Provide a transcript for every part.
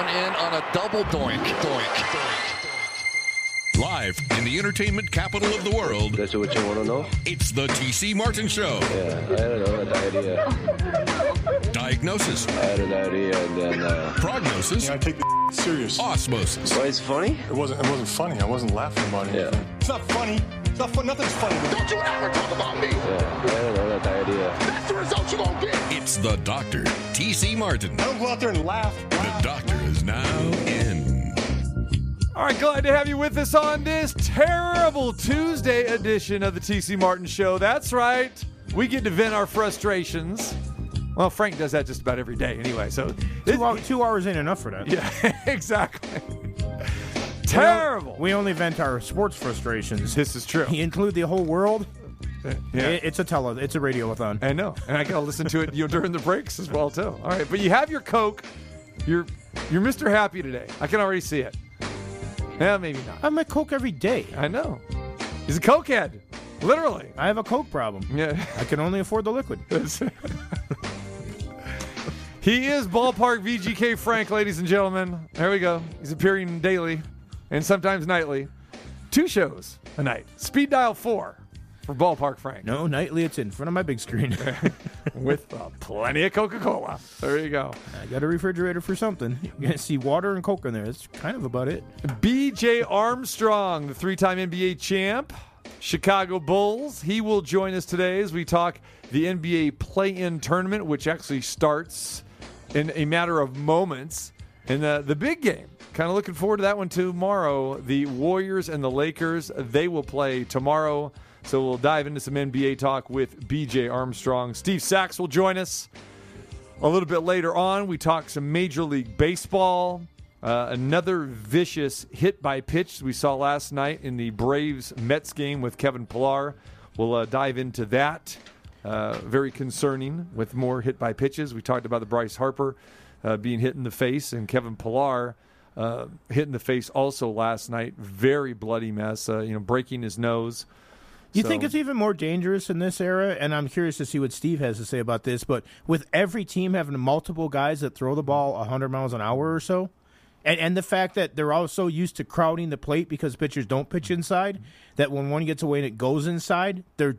one in on a double doink. Doink. Doink. Live in the entertainment capital of the world, That's what you want to know? it's the TC Martin Show. Yeah, I don't know, an idea. Diagnosis, I had an idea, and then uh, prognosis, I take the serious. osmosis. why it's funny? It wasn't. It wasn't funny. I wasn't laughing about it. Yeah. It's not funny. It's not fun. Nothing's funny. Don't you ever talk about me. Yeah, I don't know, that idea. That's the result you're gonna get. It's the Doctor, TC Martin. I don't go out there and laugh. The Doctor is now in. All right, glad to have you with us on this terrible Tuesday edition of the TC Martin Show. That's right. We get to vent our frustrations. Well, Frank does that just about every day anyway. So, Two, hour, two hours ain't enough for that. yeah, exactly. Terrible. We only vent our sports frustrations. This is true. You include the whole world. Yeah. It's a tele. It's a radiothon. I know, and I gotta listen to it you know, during the breaks as well too. All right, but you have your Coke. You're you're Mr. Happy today. I can already see it. Yeah, maybe not. I'm at Coke every day. I know. He's a cokehead, literally. I have a Coke problem. Yeah. I can only afford the liquid. he is ballpark VGK Frank, ladies and gentlemen. There we go. He's appearing daily and sometimes nightly. Two shows a night. Speed dial four for ballpark Frank No, nightly it's in front of my big screen. with uh, plenty of Coca Cola. There you go. I got a refrigerator for something. You're gonna see water and Coke in there. That's kind of about it. BJ Armstrong, the three time NBA champ, Chicago Bulls. He will join us today as we talk the NBA play in tournament, which actually starts in a matter of moments. And the, the big game, kind of looking forward to that one tomorrow. The Warriors and the Lakers, they will play tomorrow. So we'll dive into some NBA talk with BJ Armstrong. Steve Sachs will join us. A little bit later on, we talk some Major League Baseball. Uh, another vicious hit by pitch we saw last night in the Braves Mets game with Kevin Pillar. We'll uh, dive into that. Uh, very concerning with more hit by pitches. We talked about the Bryce Harper uh, being hit in the face and Kevin Pillar uh, hit in the face also last night. Very bloody mess. Uh, you know, breaking his nose. You think it's even more dangerous in this era? And I'm curious to see what Steve has to say about this. But with every team having multiple guys that throw the ball 100 miles an hour or so, and, and the fact that they're all so used to crowding the plate because pitchers don't pitch inside, that when one gets away and it goes inside, they're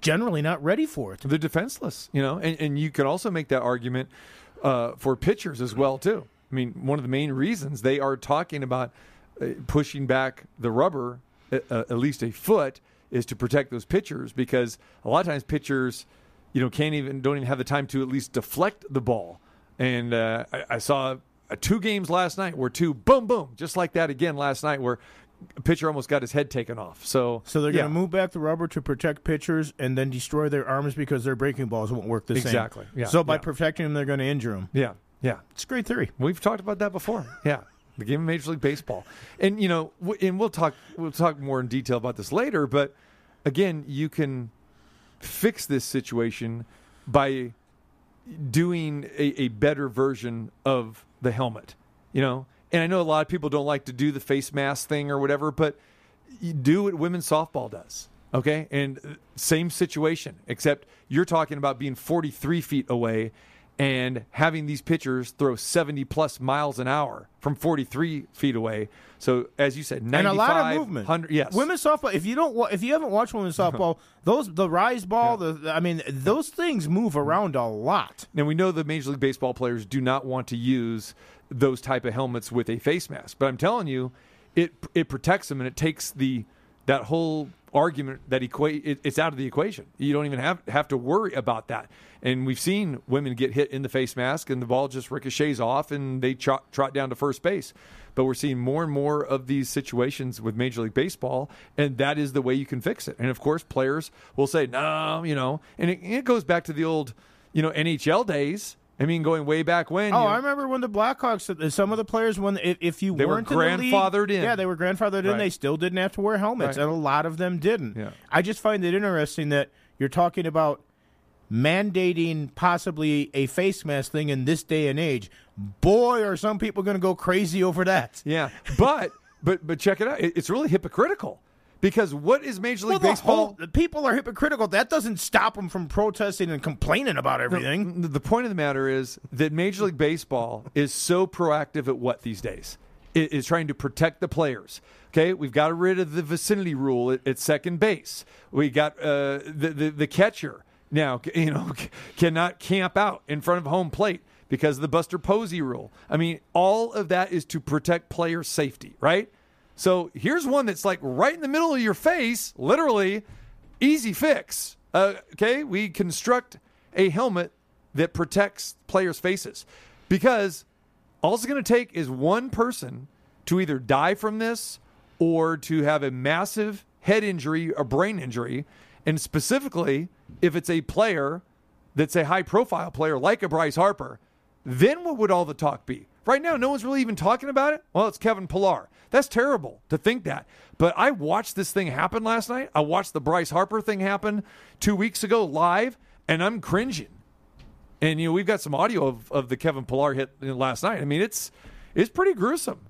generally not ready for it. They're defenseless, you know, and, and you can also make that argument uh, for pitchers as well too. I mean, one of the main reasons they are talking about uh, pushing back the rubber uh, uh, at least a foot is to protect those pitchers because a lot of times pitchers, you know, can't even don't even have the time to at least deflect the ball. And uh, I, I saw uh, two games last night where two boom boom just like that again last night where a pitcher almost got his head taken off. So So they're yeah, going to move back the rubber to protect pitchers and then destroy their arms because their breaking balls won't work the same. Exactly. Yeah, So by yeah. protecting them, they're going to injure them. Yeah, yeah. It's a great theory. We've talked about that before. Yeah, the game of Major League Baseball, and you know, w- and we'll talk we'll talk more in detail about this later. But again, you can fix this situation by doing a, a better version of the helmet. You know, and I know a lot of people don't like to do the face mask thing or whatever, but you do what women's softball does. Okay, and uh, same situation, except you're talking about being 43 feet away and having these pitchers throw 70 plus miles an hour from 43 feet away. So as you said, 95, and a lot of movement. 100, yes, women's softball. If you don't, if you haven't watched women's softball, those the rise ball, the I mean, those things move around a lot. And we know the Major League Baseball players do not want to use those type of helmets with a face mask, but I'm telling you, it it protects them and it takes the that whole argument that equate it, it's out of the equation. You don't even have have to worry about that. And we've seen women get hit in the face mask and the ball just ricochets off and they trot, trot down to first base. But we're seeing more and more of these situations with Major League Baseball, and that is the way you can fix it. And of course, players will say, "No," you know, and it, it goes back to the old, you know, NHL days. I mean, going way back when. Oh, you I remember when the Blackhawks, some of the players, when if, if you They were weren't in league- grandfathered in. yeah, they were grandfathered in. They still didn't have to wear helmets, Right. and a lot of them didn't. Yeah. I just find it interesting that you're talking about mandating possibly a face mask thing in this day and age. Boy, are some people going to go crazy over that. Yeah, but but but check it out. It's really hypocritical Because what is Major League Well, the Baseball? whole- people are hypocritical. That doesn't stop them from protesting and complaining about everything. The point of the matter is that Major League Baseball is so proactive at what these days? It is trying to protect the players. Okay, we've got rid of the vicinity rule at, at second base. We got uh, the, the the catcher now, you know, cannot camp out in front of home plate because of the Buster Posey rule. I mean, all of that is to protect player safety, right? So here's one that's like right in the middle of your face, literally, easy fix. Uh, okay, we construct a helmet that protects players' faces because all it's going to take is one person to either die from this or to have a massive head injury or brain injury. And specifically, if it's a player that's a high profile player like a Bryce Harper, then what would all the talk be? Right now, no one's really even talking about it. Well, it's Kevin Pillar. That's terrible to think that. But I watched this thing happen last night. I watched the Bryce Harper thing happen two weeks ago live, and I'm cringing. And you know, we've got some audio of, of the Kevin Pillar hit last night. I mean, it's it's pretty gruesome.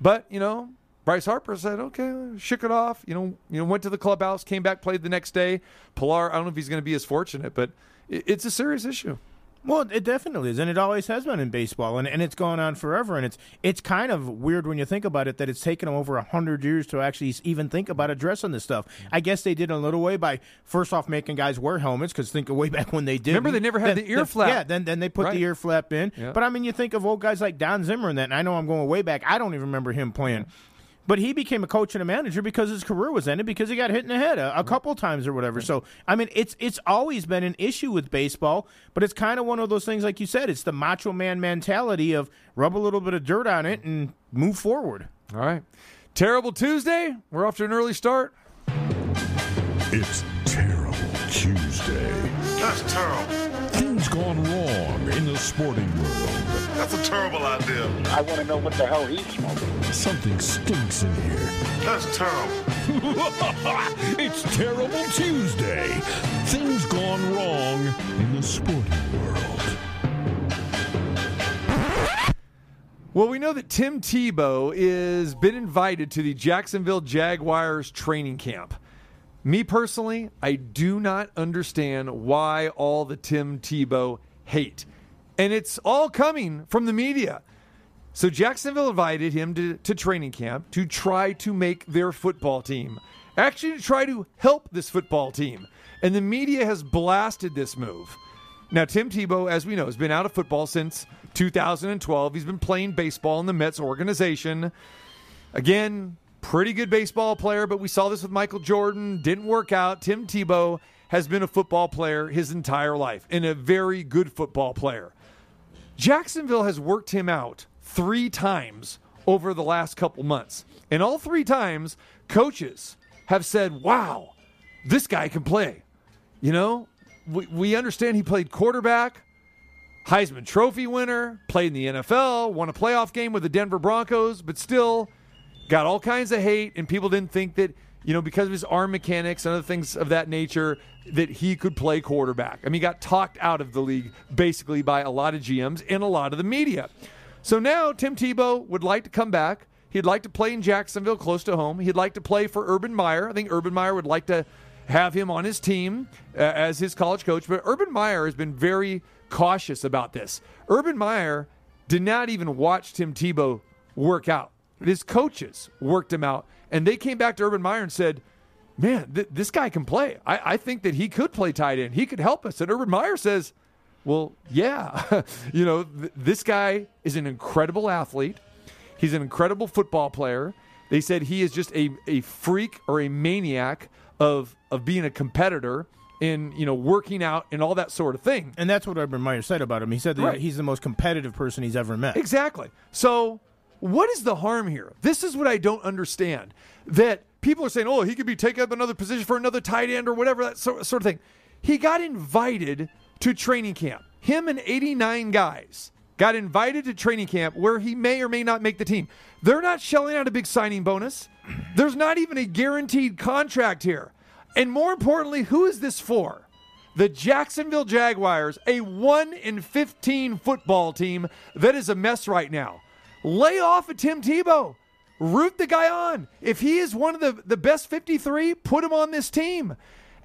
But, you know, Bryce Harper said, okay, shook it off. You know, you know, went to the clubhouse, came back, played the next day. Pillar, I don't know if he's going to be as fortunate, but it, it's a serious issue. Well, it definitely is, and it always has been in baseball, and, and it's gone on forever. And it's it's kind of weird when you think about it that it's taken them over a hundred years to actually even think about addressing this stuff. I guess they did in a little way by first off making guys wear helmets because think of way back when they did. Remember, they never had the ear flap. Yeah, then then they put Right. the ear flap in. Yeah. But I mean, you think of old guys like Don Zimmer and that. And I know I'm going way back. I don't even remember him playing. But he became a coach and a manager because his career was ended because he got hit in the head a, a couple times or whatever. So I mean, it's it's always been an issue with baseball, but it's kind of one of those things, like you said, it's the macho man mentality of rub a little bit of dirt on it and move forward. All right. Terrible Tuesday. We're off to an early start. It's Terrible Tuesday. That's terrible. Things gone wrong in the sporting world. That's a terrible idea. I want to know what the hell he's smoking. Something stinks in here. That's terrible. it's Terrible Tuesday. Things gone wrong in the sporting world. Well, we know that Tim Tebow is been invited to the Jacksonville Jaguars training camp. Me personally, I do not understand why all the Tim Tebow hate. And it's all coming from the media. So Jacksonville invited him to, to training camp to try to make their football team. Actually, to try to help this football team. And the media has blasted this move. Now, Tim Tebow, as we know, has been out of football since 2012. He's been playing baseball in the Mets organization. Again, pretty good baseball player, but we saw this with Michael Jordan. Didn't work out. Tim Tebow has been a football player his entire life and a very good football player. Jacksonville has worked him out three times over the last couple months. And all three times, coaches have said, wow, this guy can play. You know, we, we understand he played quarterback, Heisman Trophy winner, played in the NFL, won a playoff game with the Denver Broncos, but still got all kinds of hate, and people didn't think that, you know, because of his arm mechanics and other things of that nature, that he could play quarterback. I mean, he got talked out of the league basically by a lot of GMs and a lot of the media. So now Tim Tebow would like to come back. He'd like to play in Jacksonville, close to home. He'd like to play for Urban Meyer. I think Urban Meyer would like to have him on his team uh, as his college coach. But Urban Meyer has been very cautious about this. Urban Meyer did not even watch Tim Tebow work out. His coaches worked him out, and they came back to Urban Meyer and said, "Man, th- this guy can play. I-, I think that he could play tight end. He could help us." And Urban Meyer says, "Well, yeah, you know, th- this guy is an incredible athlete. He's an incredible football player. They said he is just a, a freak or a maniac of of being a competitor in you know working out and all that sort of thing. And that's what Urban Meyer said about him. He said that Right. he's the most competitive person he's ever met. Exactly. So, what is the harm here? This is what I don't understand. That people are saying, "Oh, he could be taking up another position for another tight end or whatever that sort, sort of thing." He got invited to training camp. Him and 89 guys got invited to training camp where he may or may not make the team. They're not shelling out a big signing bonus. There's not even a guaranteed contract here. And more importantly, who is this for? The Jacksonville Jaguars, a 1 in 15 football team that is a mess right now. Lay off of Tim Tebow. root the guy on. If he is one of the, the best 53, put him on this team.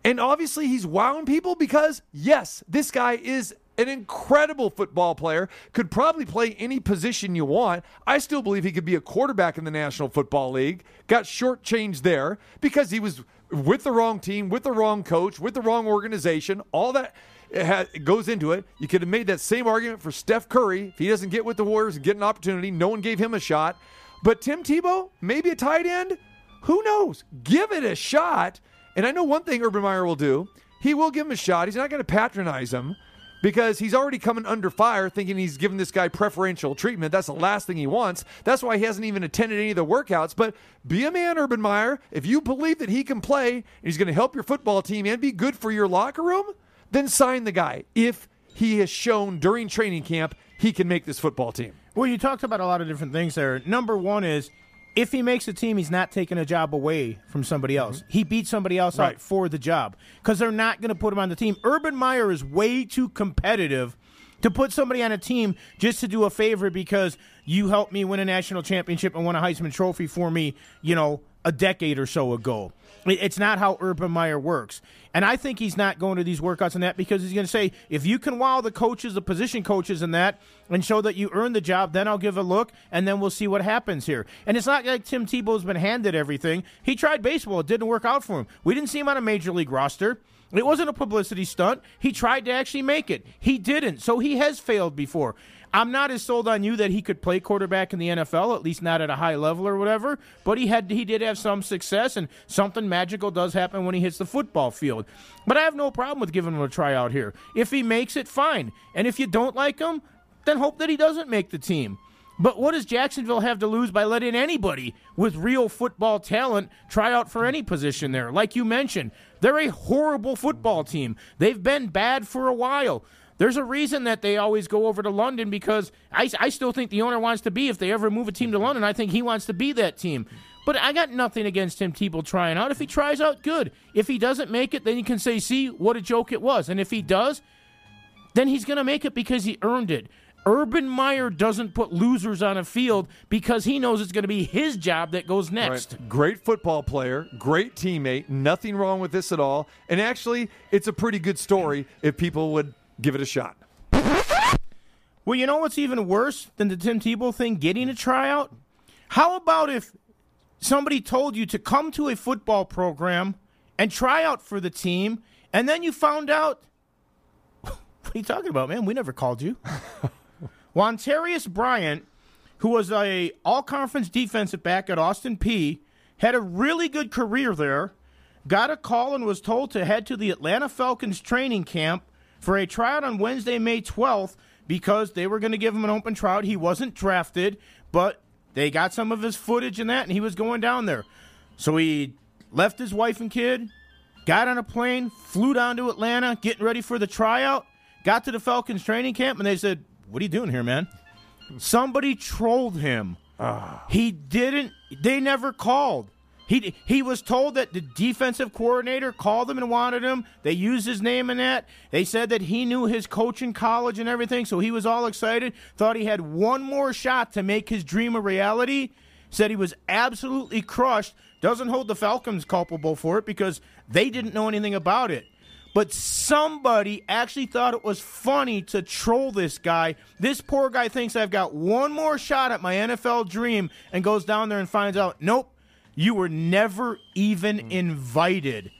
And obviously, he's wowing people because, yes, this guy is an incredible football player, could probably play any position you want. I still believe he could be a quarterback in the National Football League. Got shortchanged there because he was with the wrong team, with the wrong coach, with the wrong organization. All that it it goes into it. You could have made that same argument for Steph Curry. If he doesn't get with the Warriors and get an opportunity, no one gave him a shot. But Tim Tebow, maybe a tight end? Who knows? Give it a shot. And I know one thing Urban Meyer will do. He will give him a shot. He's not going to patronize him because he's already coming under fire thinking he's giving this guy preferential treatment. That's the last thing he wants. That's why he hasn't even attended any of the workouts. But be a man, Urban Meyer. If you believe that he can play and he's going to help your football team and be good for your locker room, then sign the guy. If he has shown during training camp he can make this football team. Well, you talked about a lot of different things there. Number one is if he makes a team, he's not taking a job away from somebody mm-hmm. else. He beats somebody else Right. out for the job because they're not going to put him on the team. Urban Meyer is way too competitive to put somebody on a team just to do a favor because you helped me win a national championship and won a Heisman Trophy for me, you know, a decade or so ago. It's not how Urban Meyer works. And I think he's not going to these workouts and that because he's going to say, if you can wow the coaches, the position coaches, and that, and show that you earned the job, then I'll give a look, and then we'll see what happens here. And it's not like Tim Tebow's been handed everything. He tried baseball, it didn't work out for him. We didn't see him on a major league roster. It wasn't a publicity stunt. He tried to actually make it. He didn't. So he has failed before. I'm not as sold on you that he could play quarterback in the NFL, at least not at a high level or whatever. But he had he did have some success, and something magical does happen when he hits the football field. But I have no problem with giving him a tryout here. If he makes it, fine. And if you don't like him, then hope that he doesn't make the team. But what does Jacksonville have to lose by letting anybody with real football talent try out for any position there? Like you mentioned, they're a horrible football team. They've been bad for a while. There's a reason that they always go over to London because I, I still think the owner wants to be, if they ever move a team to London, I think he wants to be that team. But I got nothing against Tim Tebow trying out. If he tries out, good. If he doesn't make it, then you can say, see, what a joke it was. And if he does, then he's going to make it because he earned it. Urban Meyer doesn't put losers on a field because he knows it's going to be his job that goes next. Right. Great football player, great teammate, nothing wrong with this at all. And actually, it's a pretty good story if people would give it a shot. Well, you know what's even worse than the Tim Tebow thing, getting a tryout? How about if somebody told you to come to a football program and try out for the team, and then you found out, what are you talking about, man? We never called you. Wontarius Bryant, who was a all-conference defensive back at Austin Peay, had a really good career there, got a call and was told to head to the Atlanta Falcons training camp for a tryout on Wednesday, May 12th, because they were going to give him an open tryout. He wasn't drafted, but they got some of his footage and that, and he was going down there. So he left his wife and kid, got on a plane, flew down to Atlanta, getting ready for the tryout, got to the Falcons training camp, and they said, What are you doing here, man? Somebody trolled him. Ah. He didn't, they never called. He, he was told that the defensive coordinator called him and wanted him. They used his name in that. They said that he knew his coach in college and everything, so he was all excited. Thought he had one more shot to make his dream a reality. Said he was absolutely crushed. Doesn't hold the Falcons culpable for it because they didn't know anything about it. But somebody actually thought it was funny to troll this guy. This poor guy thinks I've got one more shot at my NFL dream and goes down there and finds out, nope, you were never even mm. invited.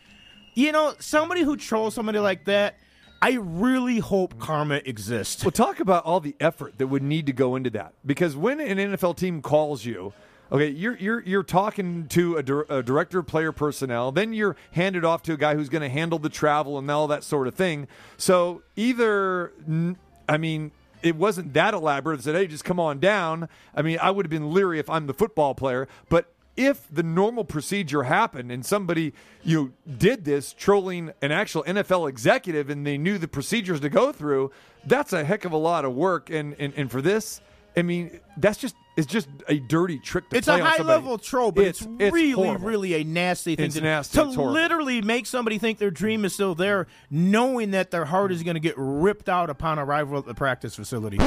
You know, somebody who trolls somebody like that, I really hope mm. karma exists. Well, talk about all the effort that would need to go into that. Because when an NFL team calls you, okay, you're you're you're talking to a, dir- a director of player personnel, then you're handed off to a guy who's going to handle the travel and all that sort of thing. So either, n- I mean. It wasn't that elaborate. It said, "Hey, just come on down." I mean, I would have been leery if I'm the football player, but if the normal procedure happened and somebody you know, did this trolling an actual NFL executive and they knew the procedures to go through, that's a heck of a lot of work. And and, and for this, I mean, that's just it's just a dirty trick to play. It's play a high level troll, but it's, really, horrible. really a nasty thing It's to, nasty, to it's literally make somebody think their dream is still there, knowing that their heart is going to get ripped out upon arrival at the practice facility.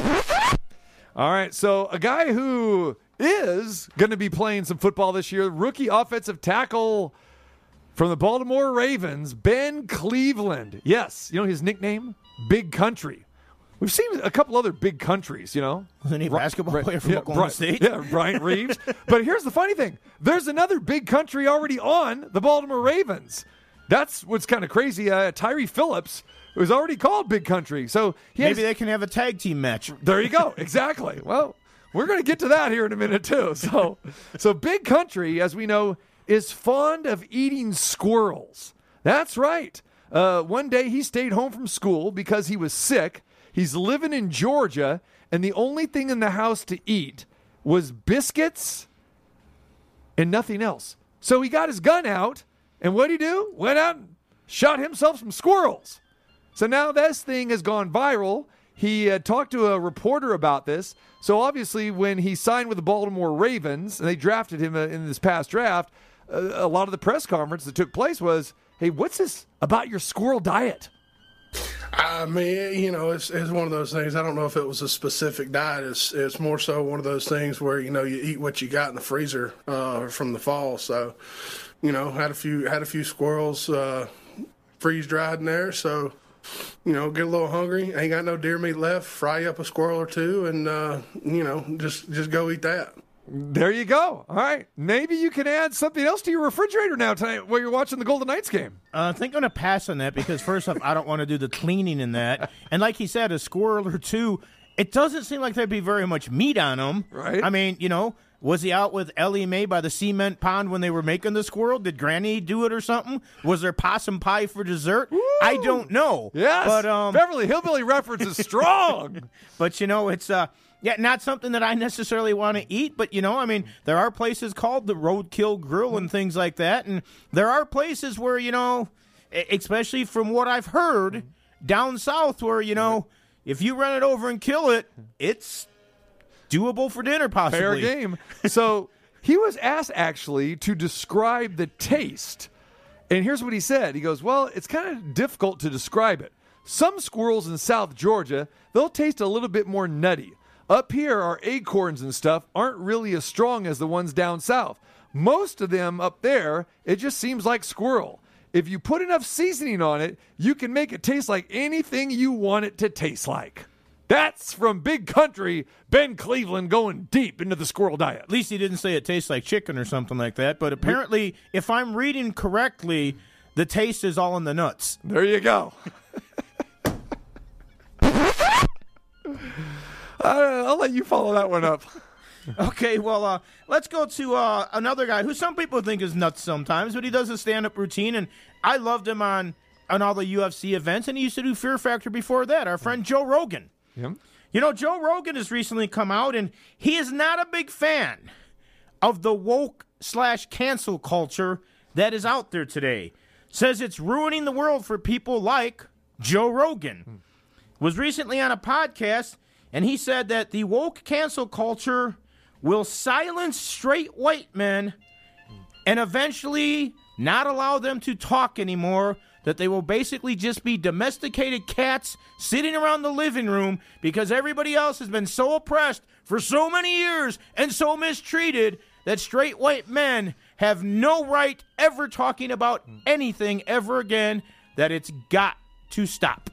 All right, so a guy who is going to be playing some football this year. Rookie offensive tackle from the Baltimore Ravens, Ben Cleveland. Yes, you know his nickname? Big Country. We've seen a couple other big countries, you know. Wasn't he a Ri- basketball Ri- player from yeah, Oklahoma State? Yeah, Bryant Reeves. but here's the funny thing there's another big country already on the Baltimore Ravens. That's what's kind of crazy. Uh, Tyre Phillips was already called Big Country. So he has, Maybe they can have a tag team match. there you go. Exactly. Well, we're going to get to that here in a minute too. So, so Big Country, as we know, is fond of eating squirrels. That's right. Uh, one day he stayed home from school because he was sick. He's living in Georgia, and the only thing in the house to eat was biscuits and nothing else. So he got his gun out, and what did he do? Went out and shot himself some squirrels. So now this thing has gone viral. He uh, talked to a reporter about this. So obviously, when he signed with the Baltimore Ravens and they drafted him uh, in this past draft, uh, a lot of the press conference that took place was, "Hey, what's this about your squirrel diet?" I mean, you know, it's, it's one of those things. I don't know if it was a specific diet. It's it's more so one of those things where you know you eat what you got in the freezer uh, from the fall. So, you know, had a few had a few squirrels uh, freeze dried in there. So, you know, get a little hungry. Ain't got no deer meat left. Fry up a squirrel or two, and uh, you know, just just go eat that. There you go. All right, maybe you can add something else to your refrigerator now tonight while you're watching the Golden Knights game. Uh, I think I'm going to pass on that because, first off, I don't want to do the cleaning in that. And like he said, a squirrel or two, it doesn't seem like there'd be very much meat on them. Right. I mean, you know, was he out with Ellie Mae by the cement pond when they were making the squirrel? Did Granny do it or something? Was there possum pie for dessert? I don't know. Yes, But, um, Beverly Hillbilly reference is strong. but you know, it's uh yeah, not something that I necessarily want to eat, but you know, I mean, there are places called the Roadkill Grill and things like that, and there are places where you know, especially from what I've heard down south, where you know, if you run it over and kill it, it's doable for dinner, Fair possibly. game. So he was asked actually to describe the taste. And here's what he said. He goes, Well, it's kind of difficult to describe it. Some squirrels in South Georgia, they'll taste a little bit more nutty. Up here, our acorns and stuff aren't really as strong as the ones down south. Most of them up there, it just seems like squirrel. If you put enough seasoning on it, you can make it taste like anything you want it to taste like. That's from Big Country, Ben Cleveland going deep into the squirrel diet. At least he didn't say it tastes like chicken or something like that. But apparently, if I'm reading correctly, the taste is all in the nuts. There you go. I'll let you follow that one up. Okay, well, uh, let's go to uh, another guy who some people think is nuts sometimes, but he does a stand-up routine, and I loved him on on all the UFC events, and he used to do Fear Factor before that. Our friend Joe Rogan. Yep. You know, Joe Rogan has recently come out, and he is not a big fan of the woke slash cancel culture that is out there today. Says it's ruining the world for people like Joe Rogan. Hmm. Was recently on a podcast, and he said that the woke cancel culture will silence straight white men and eventually not allow them to talk anymore. That they will basically just be domesticated cats sitting around the living room because everybody else has been so oppressed for so many years and so mistreated that straight white men have no right ever talking about anything ever again. That it's got to stop.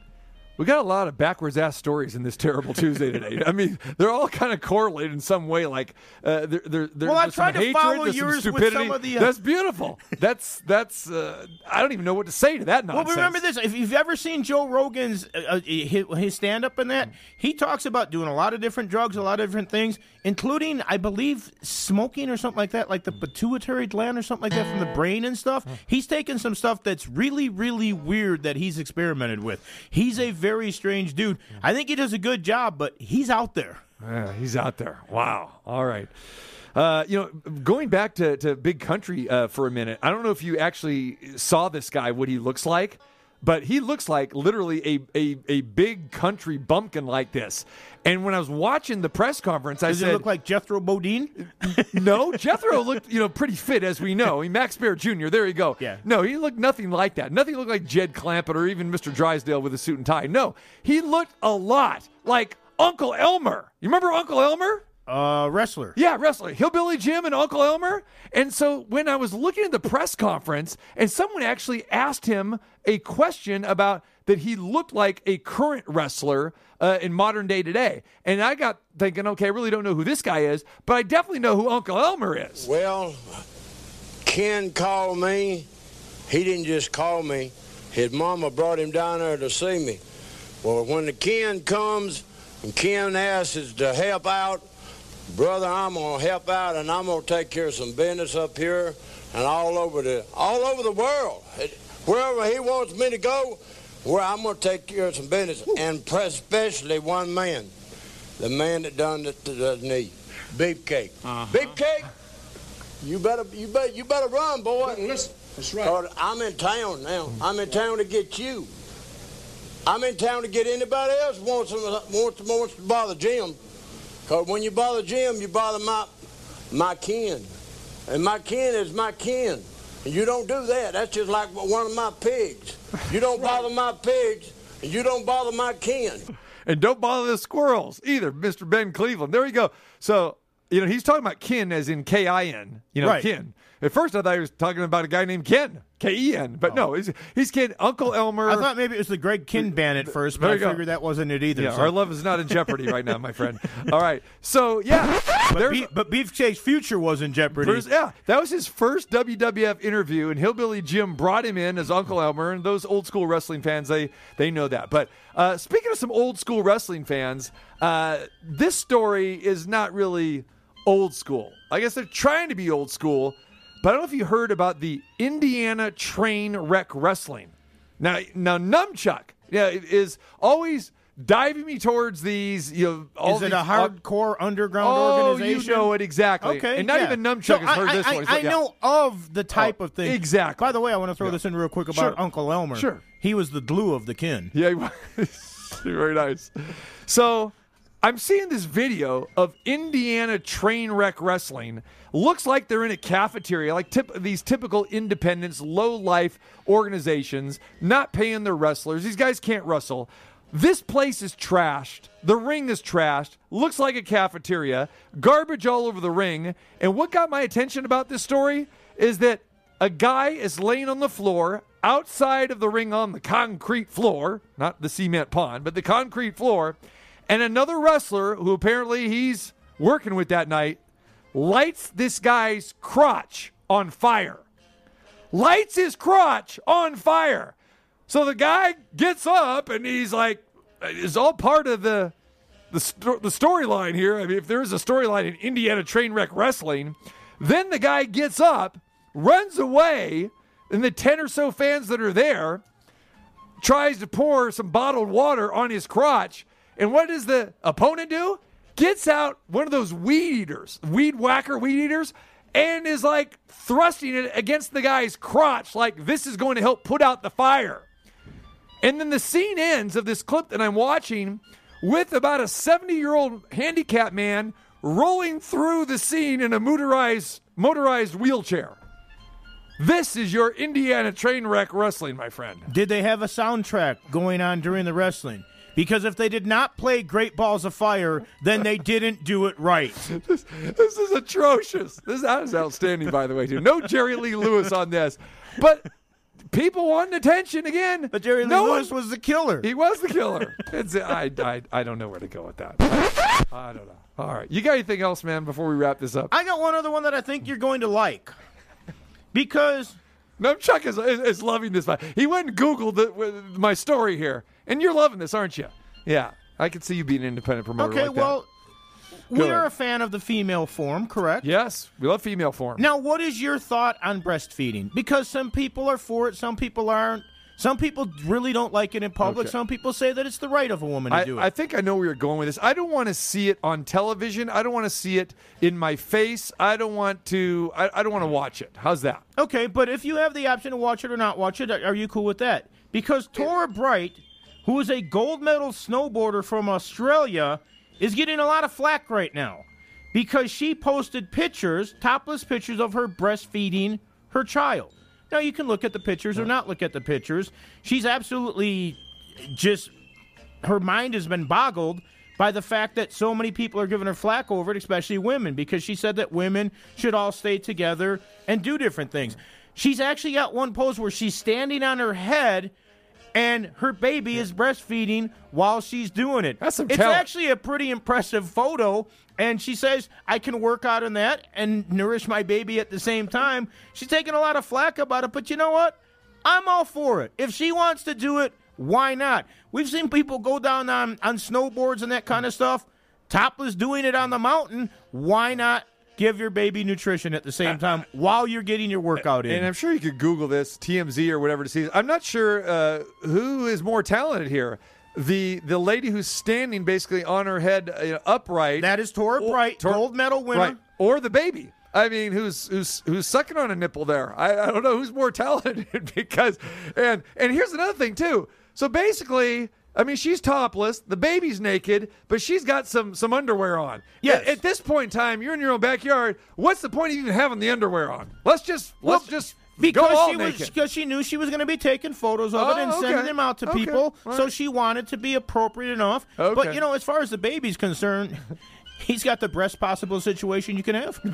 We got a lot of backwards ass stories in this terrible Tuesday today. I mean, they're all kind of correlated in some way. Like, uh, there, there, Well, I tried to hatred, follow yours some with some of the, uh, That's beautiful. That's that's. Uh, I don't even know what to say to that nonsense. Well, remember this: if you've ever seen Joe Rogan's uh, uh, his, his stand up in that, he talks about doing a lot of different drugs, a lot of different things, including, I believe, smoking or something like that, like the pituitary gland or something like that from the brain and stuff. He's taken some stuff that's really, really weird that he's experimented with. He's a very strange dude. I think he does a good job, but he's out there. Yeah, he's out there. Wow. All right. Uh, you know, going back to, to Big Country uh, for a minute, I don't know if you actually saw this guy, what he looks like, but he looks like literally a, a, a big country bumpkin like this. And when I was watching the press conference, I Does said, it look like Jethro Bodine? no, Jethro looked, you know, pretty fit as we know. Mean, Max Baer Jr. There you go. Yeah. No, he looked nothing like that. Nothing looked like Jed Clampett or even Mr. Drysdale with a suit and tie. No, he looked a lot like Uncle Elmer. You remember Uncle Elmer? Uh, wrestler. Yeah, wrestler. Hillbilly Jim and Uncle Elmer. And so when I was looking at the press conference, and someone actually asked him a question about that he looked like a current wrestler uh, in modern day today. And I got thinking, okay, I really don't know who this guy is, but I definitely know who Uncle Elmer is. Well, Ken called me. He didn't just call me. His mama brought him down there to see me. Well, when the Ken comes and Ken asks us to help out, brother, I'm gonna help out and I'm gonna take care of some business up here and all over the all over the world. Wherever he wants me to go, where I'm gonna take care of some business, and especially one man, the man that done the, the, the knee, Beefcake. Uh-huh. Beefcake, you better you better you better run, boy. Listen, that's right. 'Cause I'm in town now. I'm in town to get you. I'm in town to get anybody else wants to, wants, to- wants to bother Jim. Because when you bother Jim, you bother my my kin. And my kin is my kin. And you don't do that. That's just like one of my pigs. You don't bother my pigs, and you don't bother my kin. And don't bother the squirrels either, Mr. Ben Cleveland. There you go. So, you know, he's talking about kin as in K I N, you know, Right. kin. At first, I thought he was talking about a guy named Ken, K E N, but no, he's, he's Ken, Uncle Elmer. I thought maybe it was the Greg Kihn band at first, but I you go. figured that wasn't it either. yeah, so- our love is not in jeopardy right now, my friend. All right. So, yeah. but, Beef, but Beefcake's future was in jeopardy. Yeah, that was his first WWF interview, and Hillbilly Jim brought him in as Uncle Elmer, and those old school wrestling fans they they know that. But uh, speaking of some old school wrestling fans, uh, this story is not really old school. I guess they're trying to be old school, but I don't know if you heard about the Indiana Train Wreck Wrestling. Now, now Numchuck, yeah, is always diving me towards these. You know, all Is it these- a hardcore underground Oh, organization? you know it exactly. Okay, and not yeah. even Numchuck So has heard I, this I, one. I, yeah. know of the oh, type Oh, of thing. exactly. By the way, I want to throw Yeah. this in real quick about Sure. Uncle Elmer. Sure. He was the glue of the kin. Yeah, he was. very nice. So I'm seeing this video of Indiana train wreck wrestling. Looks like they're in a cafeteria, like tip, these typical independents, low life organizations, not paying their wrestlers. These guys can't wrestle. This place is trashed. The ring is trashed. Looks like a cafeteria. Garbage all over the ring. And what got my attention about this story is that a guy is laying on the floor outside of the ring on the concrete floor, not the cement pond, but the concrete floor, and another wrestler who apparently he's working with that night lights this guy's crotch on fire. Lights his crotch on fire. So the guy gets up and he's like, it's all part of the the, sto- the storyline here. I mean, if there is a storyline in Indiana train wreck wrestling, then the guy gets up, runs away, and the 10 or so fans that are there tries to pour some bottled water on his crotch. And what does the opponent do? Gets out one of those weed eaters, weed whacker weed eaters, and is like thrusting it against the guy's crotch, like this is going to help put out the fire. And then the scene ends of this clip that I'm watching with about a 70 year old handicapped man rolling through the scene in a motorized motorized wheelchair. This is your Indiana train wreck wrestling, my friend. Did they have a soundtrack going on during the wrestling? Because if they did not play Great Balls of Fire, then they didn't do it right. This, this is atrocious. This that is outstanding, by the way, too. No Jerry Lee Lewis on this, but people wanting attention again. But Jerry Lee No Lewis one- was the killer. He was the killer. It's, I, I, I don't know where to go with that. I don't know. All right. You got anything else, man, before we wrap this up? I got one other one that I think you're going to like. Because No, Chuck is, is, is loving this. He went and Googled the, my story here, and you're loving this, aren't you? Yeah. I can see you being an independent promoter. okay, like that. well, Go we are ahead. a fan of the female form, correct? Yes, we love female form. Now, what is your thought on breastfeeding? Because some people are for it, some people aren't. Some people really don't like it in public. Okay. Some people say that it's the right of a woman to I, do it. I think I know where you're going with this. I don't want to see it on television. I don't want to see it in my face. I don't want to. I, I don't want to watch it. How's that? Okay, but if you have the option to watch it or not watch it, are you cool with that? Because Torah Bright, who is a gold medal snowboarder from Australia, is getting a lot of flack right now because she posted pictures, topless pictures of her breastfeeding her child. Now you can look at the pictures or not look at the pictures. She's absolutely just her mind has been boggled by the fact that so many people are giving her flack over it, especially women, because she said that women should all stay together and do different things. She's actually got one pose where she's standing on her head and her baby is breastfeeding while she's doing it. That's some it's talent. actually a pretty impressive photo. And she says, I can work out on that and nourish my baby at the same time. She's taking a lot of flack about it, but you know what? I'm all for it. If she wants to do it, why not? We've seen people go down on, on snowboards and that kind of stuff. Topless doing it on the mountain. Why not give your baby nutrition at the same time while you're getting your workout in? And I'm sure you could Google this TMZ or whatever to see. I'm not sure uh, who is more talented here. The the lady who's standing basically on her head uh, upright. that is Torah Bright, Tor- gold medal winner. right? Or the baby. I mean, who's who's who's sucking on a nipple there? I, I don't know who's more talented because and and here's another thing too. So basically, I mean, she's topless, the baby's naked, but she's got some some underwear on. Yes. At, at this point in time, you're in your own backyard. What's the point of even having the underwear on? Let's just let's Well, just because go all she was naked. because she knew she was going to be taking photos of it Oh, and sending them out to Okay. people. All So she wanted to be appropriate enough. Okay. But you know, as far as the baby's concerned, he's got the best possible situation you can have.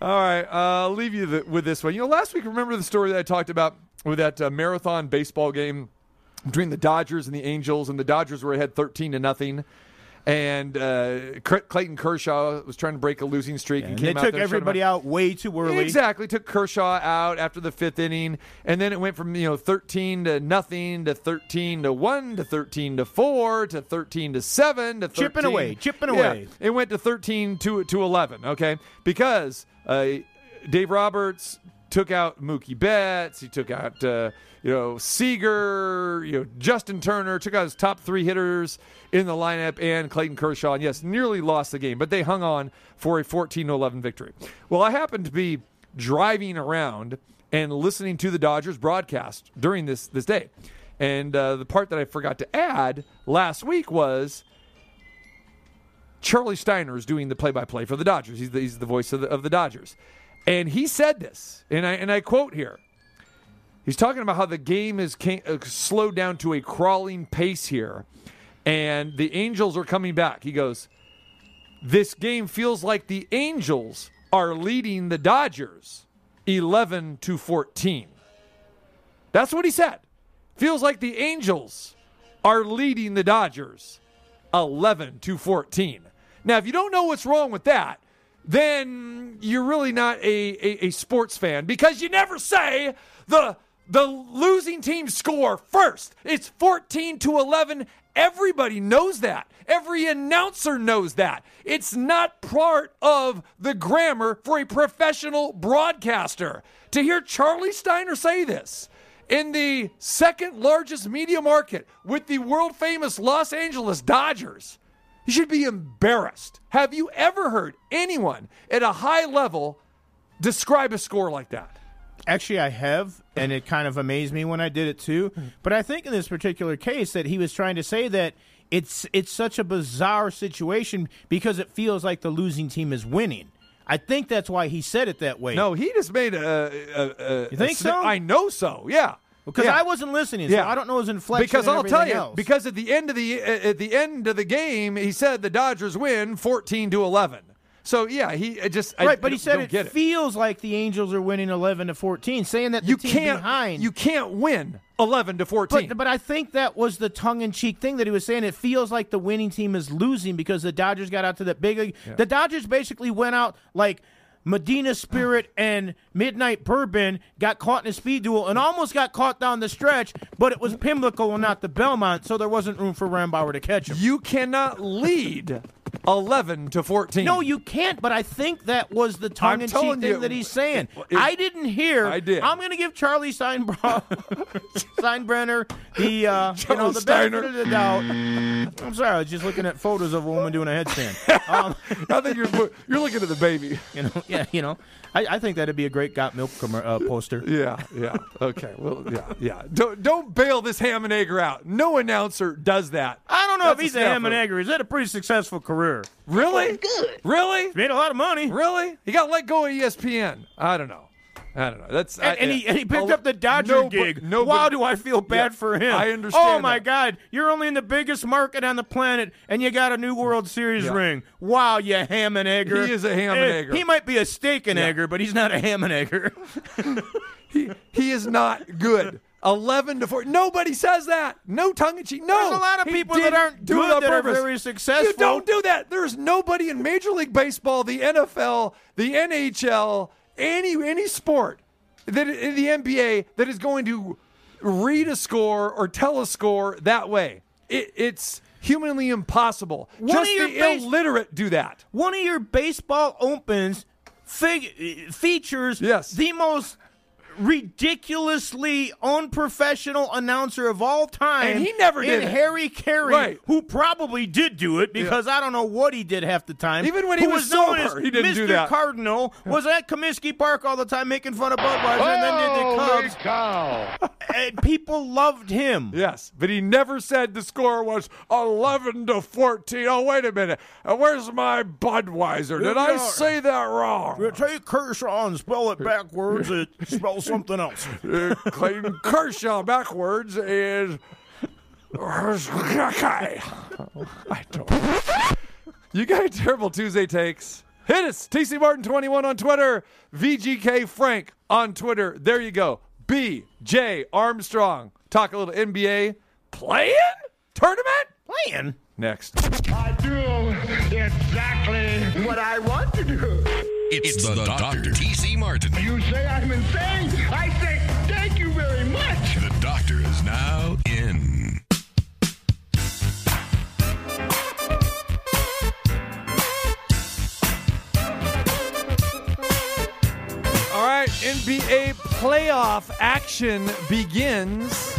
All right, uh, I'll leave you th- with this one. You know, last week, remember the story that I talked about with that uh, marathon baseball game between the Dodgers and the Angels, and the Dodgers were ahead thirteen to nothing, and uh, Clayton Kershaw was trying to break a losing streak and, And came they out took there and everybody out way too early. Exactly, took Kershaw out after the fifth inning, and then it went from you know thirteen to nothing to thirteen to one to thirteen to four to thirteen to seven to 13. Chipping away, chipping Yeah, away. it went to thirteen to to eleven. Okay, because uh, Dave Roberts took out Mookie Betts, he took out uh, you know Seager, you know Justin Turner, took out his top three hitters in the lineup, and Clayton Kershaw. And yes, nearly lost the game, but they hung on for a 14 to 11 victory. Well, I happened to be driving around and listening to the Dodgers broadcast during this this day, and uh, the part that I forgot to add last week was. Charlie Steiner is doing the play-by-play for the Dodgers. He's the, he's the voice of the, of the Dodgers, and he said this, and I and I quote here. He's talking about how the game is ca- uh, slowed down to a crawling pace here, and the Angels are coming back. He goes, "This game feels like the Angels are leading the Dodgers, eleven to fourteen." That's what he said. Feels like the Angels are leading the Dodgers 11 to 14. Now, if you don't know what's wrong with that, then you're really not a, a, a sports fan because you never say the the losing team score first. It's 14 to 11. Everybody knows that. Every announcer knows that. It's not part of the grammar for a professional broadcaster. To hear Charlie Steiner say this in the second largest media market with the world famous Los Angeles Dodgers, you should be embarrassed. Have you ever heard anyone at a high level describe a score like that? Actually, I have, and it kind of amazed me when I did it too. Hmm. But I think in this particular case that he was trying to say that it's it's such a bizarre situation because it feels like the losing team is winning. I think that's why he said it that way. No, he just made a. a, a You think a so? I know so. Yeah, because Yeah. I wasn't listening, so Yeah. I don't know his inflection. Because I'll tell you, else. because at the end of the at the end of the game, he said the Dodgers win fourteen to eleven. So yeah, he I just I right, but he said it, it. feels like the Angels are winning eleven to fourteen, saying that the you team can't behind you can't win eleven to fourteen. But, but I think that was the tongue in cheek thing that he was saying. It feels like the winning team is losing because the Dodgers got out to that big. The Dodgers basically went out like Medina Spirit and Midnight Bourbon got caught in a speed duel and almost got caught down the stretch, but it was Pimlico and not the Belmont, so there wasn't room for Rombauer to catch him. you cannot lead eleven to fourteen. No, you can't. But I think that was the tongue in cheek thing you, that he's saying. it- I didn't hear. I did. I'm going to give Charlie Steinbra- Steinbrenner the uh, you know the Steiner. benefit of the doubt. I'm sorry, I was just looking at photos of a woman doing a headstand. Um, I think you're you're looking at the baby. you know, yeah, you know, I, I think that'd be a great got milk commer- uh, poster. Yeah, yeah. Okay. Well, yeah, yeah. Don't don't bail this ham and egger out. No announcer does that. I don't know That's if he's a staffer. ham and egger. He's had a pretty successful career. Really? Good. Really? Made a lot of money. Really? He got let go of ESPN. I don't know. I don't know. That's And, I- and he, and he picked a- up the Dodger no, but- gig. no, wow, but- do I feel bad Yeah, for him? I understand Oh my that. God, you're only in the biggest market on the planet, and you got a new World Series Yeah. ring. Wow, you ham and egger. He is a ham and Eh, egger. He might be a steak and egger, but he's not a ham and egger. he, he is not good. 11 to 4. Nobody says that. No tongue in cheek. No. There's a lot of people that aren't do good that are very successful. You don't do that. There's nobody in Major League Baseball, the NFL, the NHL, any any sport that in the NBA that is going to read a score or tell a score that way. It, it's humanly impossible. One Just of your the base- illiterate do that. One of your baseball opens fig- features Yes. the most ridiculously unprofessional announcer of all time. And he never did it. Harry Caray, Right. who probably did do it because I don't know what he did half the time. Even when he who was known sober, as he didn't Mr. do that. Cardinal was at Comiskey Park all the time making fun of Budweiser, and then did the Cubs. And people loved him. Yes, but he never said the score was 11 to 14. Oh, wait a minute. Uh, Where's my Budweiser? Did I say that wrong? You take Kershaw and spell it backwards, it spells something else. Uh, Clayton Kershaw backwards is. Okay. I don't. You got terrible Tuesday takes. Hit us. TC Martin 21 on Twitter. VGK Frank on Twitter. There you go. BJ Armstrong. Talk a little NBA. Playing? Tournament? Playing. Next. I do exactly what I want to do. It's, the, Dr. TC Martin. You say I'm insane. I say thank you very much. The doctor is now in. All right, NBA playoff action begins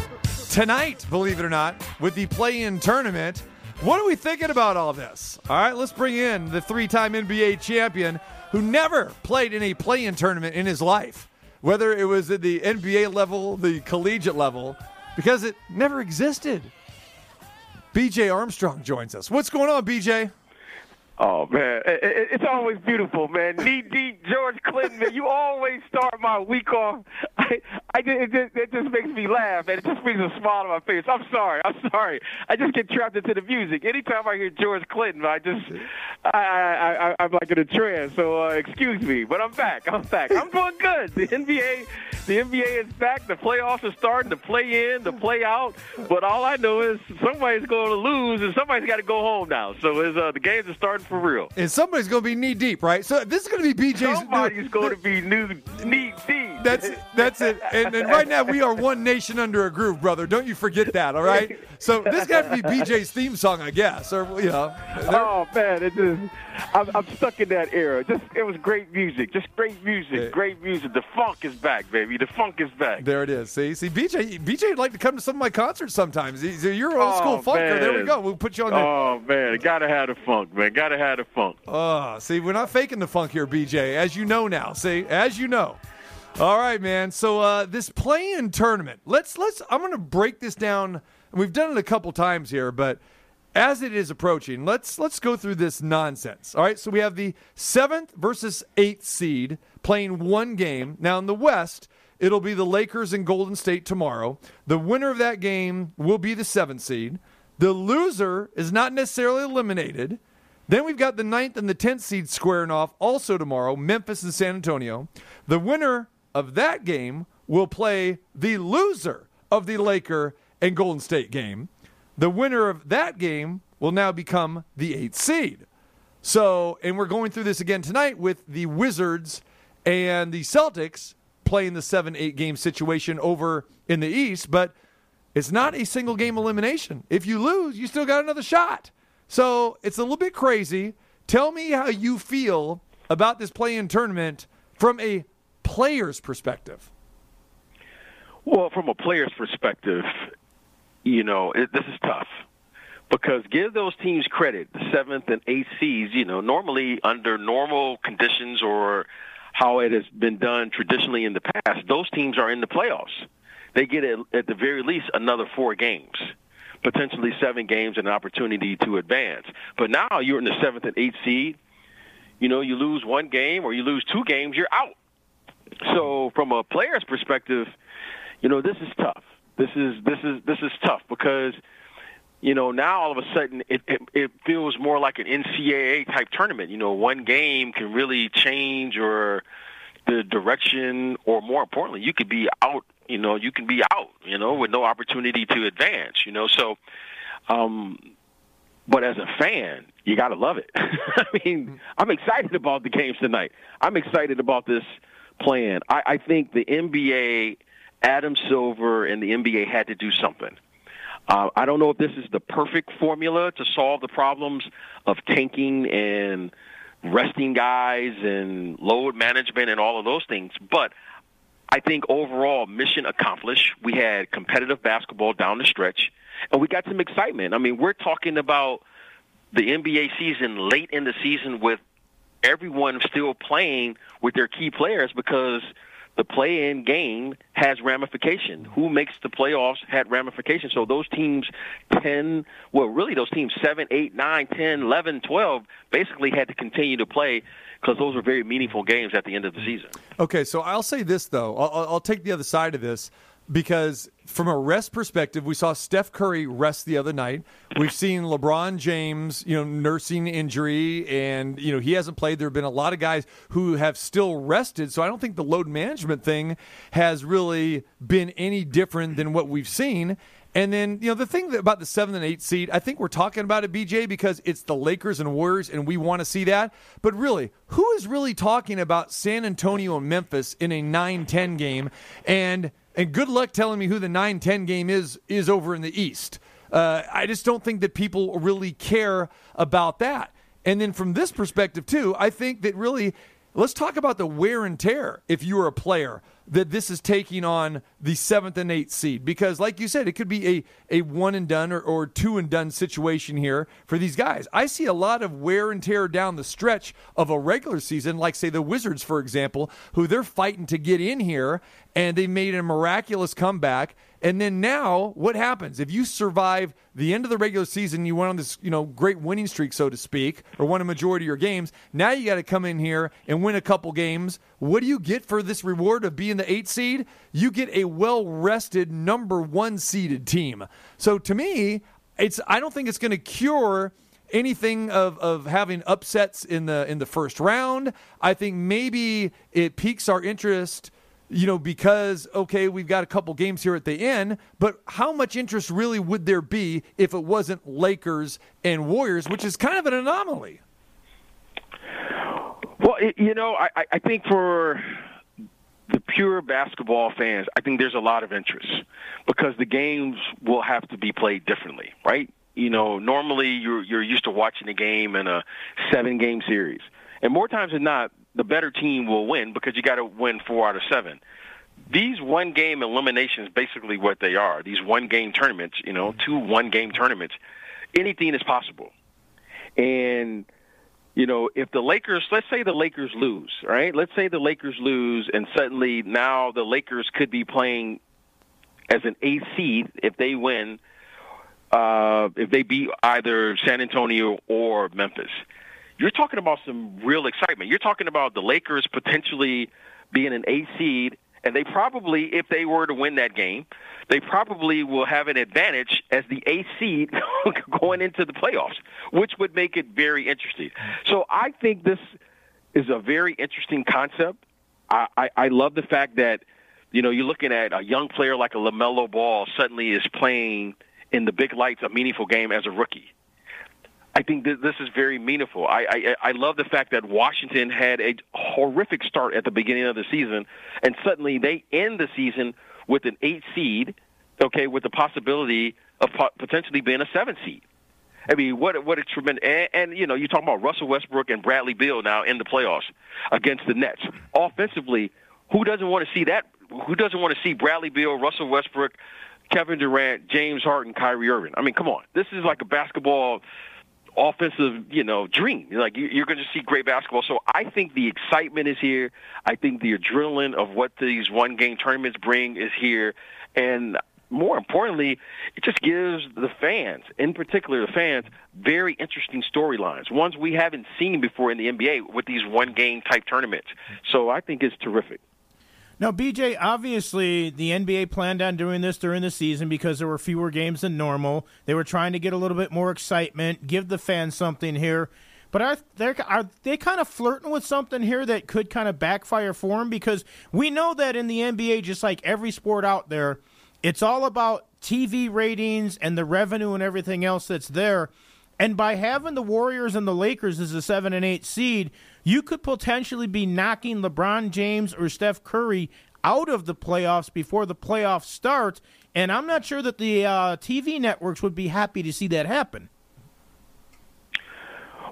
tonight, believe it or not, with the play in tournament. What are we thinking about all this? All right, let's bring in the three time NBA champion who never played in a play in tournament in his life, whether it was at the NBA level, the collegiate level, because it never existed. BJ Armstrong joins us. What's going on, BJ? Oh man, it, it, it's always beautiful, man. Knee deep, George Clinton, man. You always start my week off. I, I it just, it just makes me laugh, and it just brings a smile to my face. I'm sorry, I'm sorry. I just get trapped into the music. Anytime I hear George Clinton, I just, I, I, I I'm like in a trance. So uh, excuse me, but I'm back. I'm back. I'm doing good. The NBA, the NBA is back. The playoffs are starting. to play in, the play out. But all I know is somebody's going to lose, and somebody's got to go home now. So uh, the games are starting for real. And somebody's going to be knee deep, right? So this is going to be BJ's. Somebody's going to be new, knee deep. That's that's it. And, and right now we are one nation under a groove, brother. Don't you forget that, all right? So this got to be BJ's theme song, I guess, or you know. Oh man, it just I'm, I'm stuck in that era. Just it was great music, just great music, great music. The funk is back, baby. The funk is back. There it is. See, see, BJ, BJ would like to come to some of my concerts sometimes. He's, you're old school Oh, funker. There we go. We'll put you on there. Oh man, gotta have the funk, man. Gotta have a funk. Oh, see, we're not faking the funk here, BJ, as you know now. See, as you know. All right, man. So uh, this play-in tournament. Let's let's. I'm going to break this down. We've done it a couple times here, but as it is approaching, let's let's go through this nonsense. All right. So we have the seventh versus eighth seed playing one game. Now in the West, it'll be the Lakers and Golden State tomorrow. The winner of that game will be the seventh seed. The loser is not necessarily eliminated. Then we've got the ninth and the tenth seed squaring off also tomorrow, Memphis and San Antonio. The winner of that game will play the loser of the Laker and Golden State game. The winner of that game will now become the eighth seed. So, and we're going through this again tonight with the Wizards and the Celtics playing the 7 8 game situation over in the East, but it's not a single game elimination. If you lose, you still got another shot. So it's a little bit crazy. Tell me how you feel about this play in tournament from a player's perspective. Well, from a player's perspective, you know, it, this is tough because give those teams credit, the seventh and eighth seeds, you know, normally under normal conditions or how it has been done traditionally in the past, those teams are in the playoffs. They get at, at the very least another four games, potentially seven games, and an opportunity to advance. But now you're in the seventh and eighth seed. You know, you lose one game or you lose two games, you're out. So from a player's perspective, you know, this is tough. This is this is this is tough because you know now all of a sudden it, it it feels more like an NCAA type tournament. You know, one game can really change or the direction, or more importantly, you could be out. You know, you can be out. You know, with no opportunity to advance. You know, so. Um, but as a fan, you got to love it. I mean, I'm excited about the games tonight. I'm excited about this plan. I, I think the NBA, Adam Silver, and the NBA had to do something. Uh, I don't know if this is the perfect formula to solve the problems of tanking and resting guys and load management and all of those things, but I think overall mission accomplished. We had competitive basketball down the stretch, and we got some excitement. I mean, we're talking about the NBA season late in the season with everyone still playing with their key players because the play-in game has ramification. Who makes the playoffs had ramifications. So those teams 10, well, really those teams 7, 8, 9, 10, 11, 12 basically had to continue to play because those were very meaningful games at the end of the season. Okay, so I'll say this, though. I'll, I'll take the other side of this because from a rest perspective, we saw Steph Curry rest the other night. We've seen LeBron James, you know, nursing injury, and you know he hasn't played. There have been a lot of guys who have still rested, so I don't think the load management thing has really been any different than what we've seen. And then, you know, the thing about the seventh and eighth seed, I think we're talking about it, BJ, because it's the Lakers and Warriors, and we want to see that. But really, who is really talking about San Antonio and Memphis in a 9 10 game? And and good luck telling me who the 9-10 game is is over in the East. Uh, I just don't think that people really care about that. And then from this perspective too, I think that really let's talk about the wear and tear if you are a player that this is taking on the seventh and eighth seed. Because like you said it could be a, a one and done or, or two and done situation here for these guys. I see a lot of wear and tear down the stretch of a regular season like say the wizards for example who they're fighting to get in here and they made a miraculous comeback and then now, what happens if you survive the end of the regular season? You went on this, you know, great winning streak, so to speak, or won a majority of your games. Now you got to come in here and win a couple games. What do you get for this reward of being the eight seed? You get a well-rested number one seeded team. So to me, it's I don't think it's going to cure anything of, of having upsets in the in the first round. I think maybe it piques our interest you know, because, okay, we've got a couple games here at the end, but how much interest really would there be if it wasn't Lakers and Warriors, which is kind of an anomaly? Well, you know, I, I think for the pure basketball fans, I think there's a lot of interest because the games will have to be played differently, right? You know, normally you're you're used to watching a game in a seven game series. And more times than not, the better team will win because you got to win four out of seven. These one game eliminations, basically what they are. These one game tournaments, you know, two one game tournaments. Anything is possible. And you know, if the Lakers, let's say the Lakers lose, right? Let's say the Lakers lose, and suddenly now the Lakers could be playing as an eighth seed if they win, uh, if they beat either San Antonio or Memphis you're talking about some real excitement. You're talking about the Lakers potentially being an eight seed, and they probably, if they were to win that game, they probably will have an advantage as the eighth seed going into the playoffs, which would make it very interesting. So I think this is a very interesting concept. I, I, I love the fact that you know you're looking at a young player like a Lamelo Ball suddenly is playing in the big lights a meaningful game as a rookie. I think that this is very meaningful. I, I I love the fact that Washington had a horrific start at the beginning of the season, and suddenly they end the season with an eight seed, okay, with the possibility of potentially being a seven seed. I mean, what what a tremendous and, and you know you talk about Russell Westbrook and Bradley Beal now in the playoffs against the Nets. Offensively, who doesn't want to see that? Who doesn't want to see Bradley Beal, Russell Westbrook, Kevin Durant, James Harden, Kyrie Irving? I mean, come on, this is like a basketball offensive, you know, dream. Like you're going to see great basketball. So I think the excitement is here. I think the adrenaline of what these one game tournaments bring is here, and more importantly, it just gives the fans, in particular the fans, very interesting storylines, ones we haven't seen before in the NBA with these one game type tournaments. So I think it's terrific. Now, BJ, obviously the NBA planned on doing this during the season because there were fewer games than normal. They were trying to get a little bit more excitement, give the fans something here. But are they, are they kind of flirting with something here that could kind of backfire for them? Because we know that in the NBA, just like every sport out there, it's all about TV ratings and the revenue and everything else that's there. And by having the Warriors and the Lakers as a seven and eight seed, you could potentially be knocking LeBron James or Steph Curry out of the playoffs before the playoffs start. And I'm not sure that the uh, TV networks would be happy to see that happen.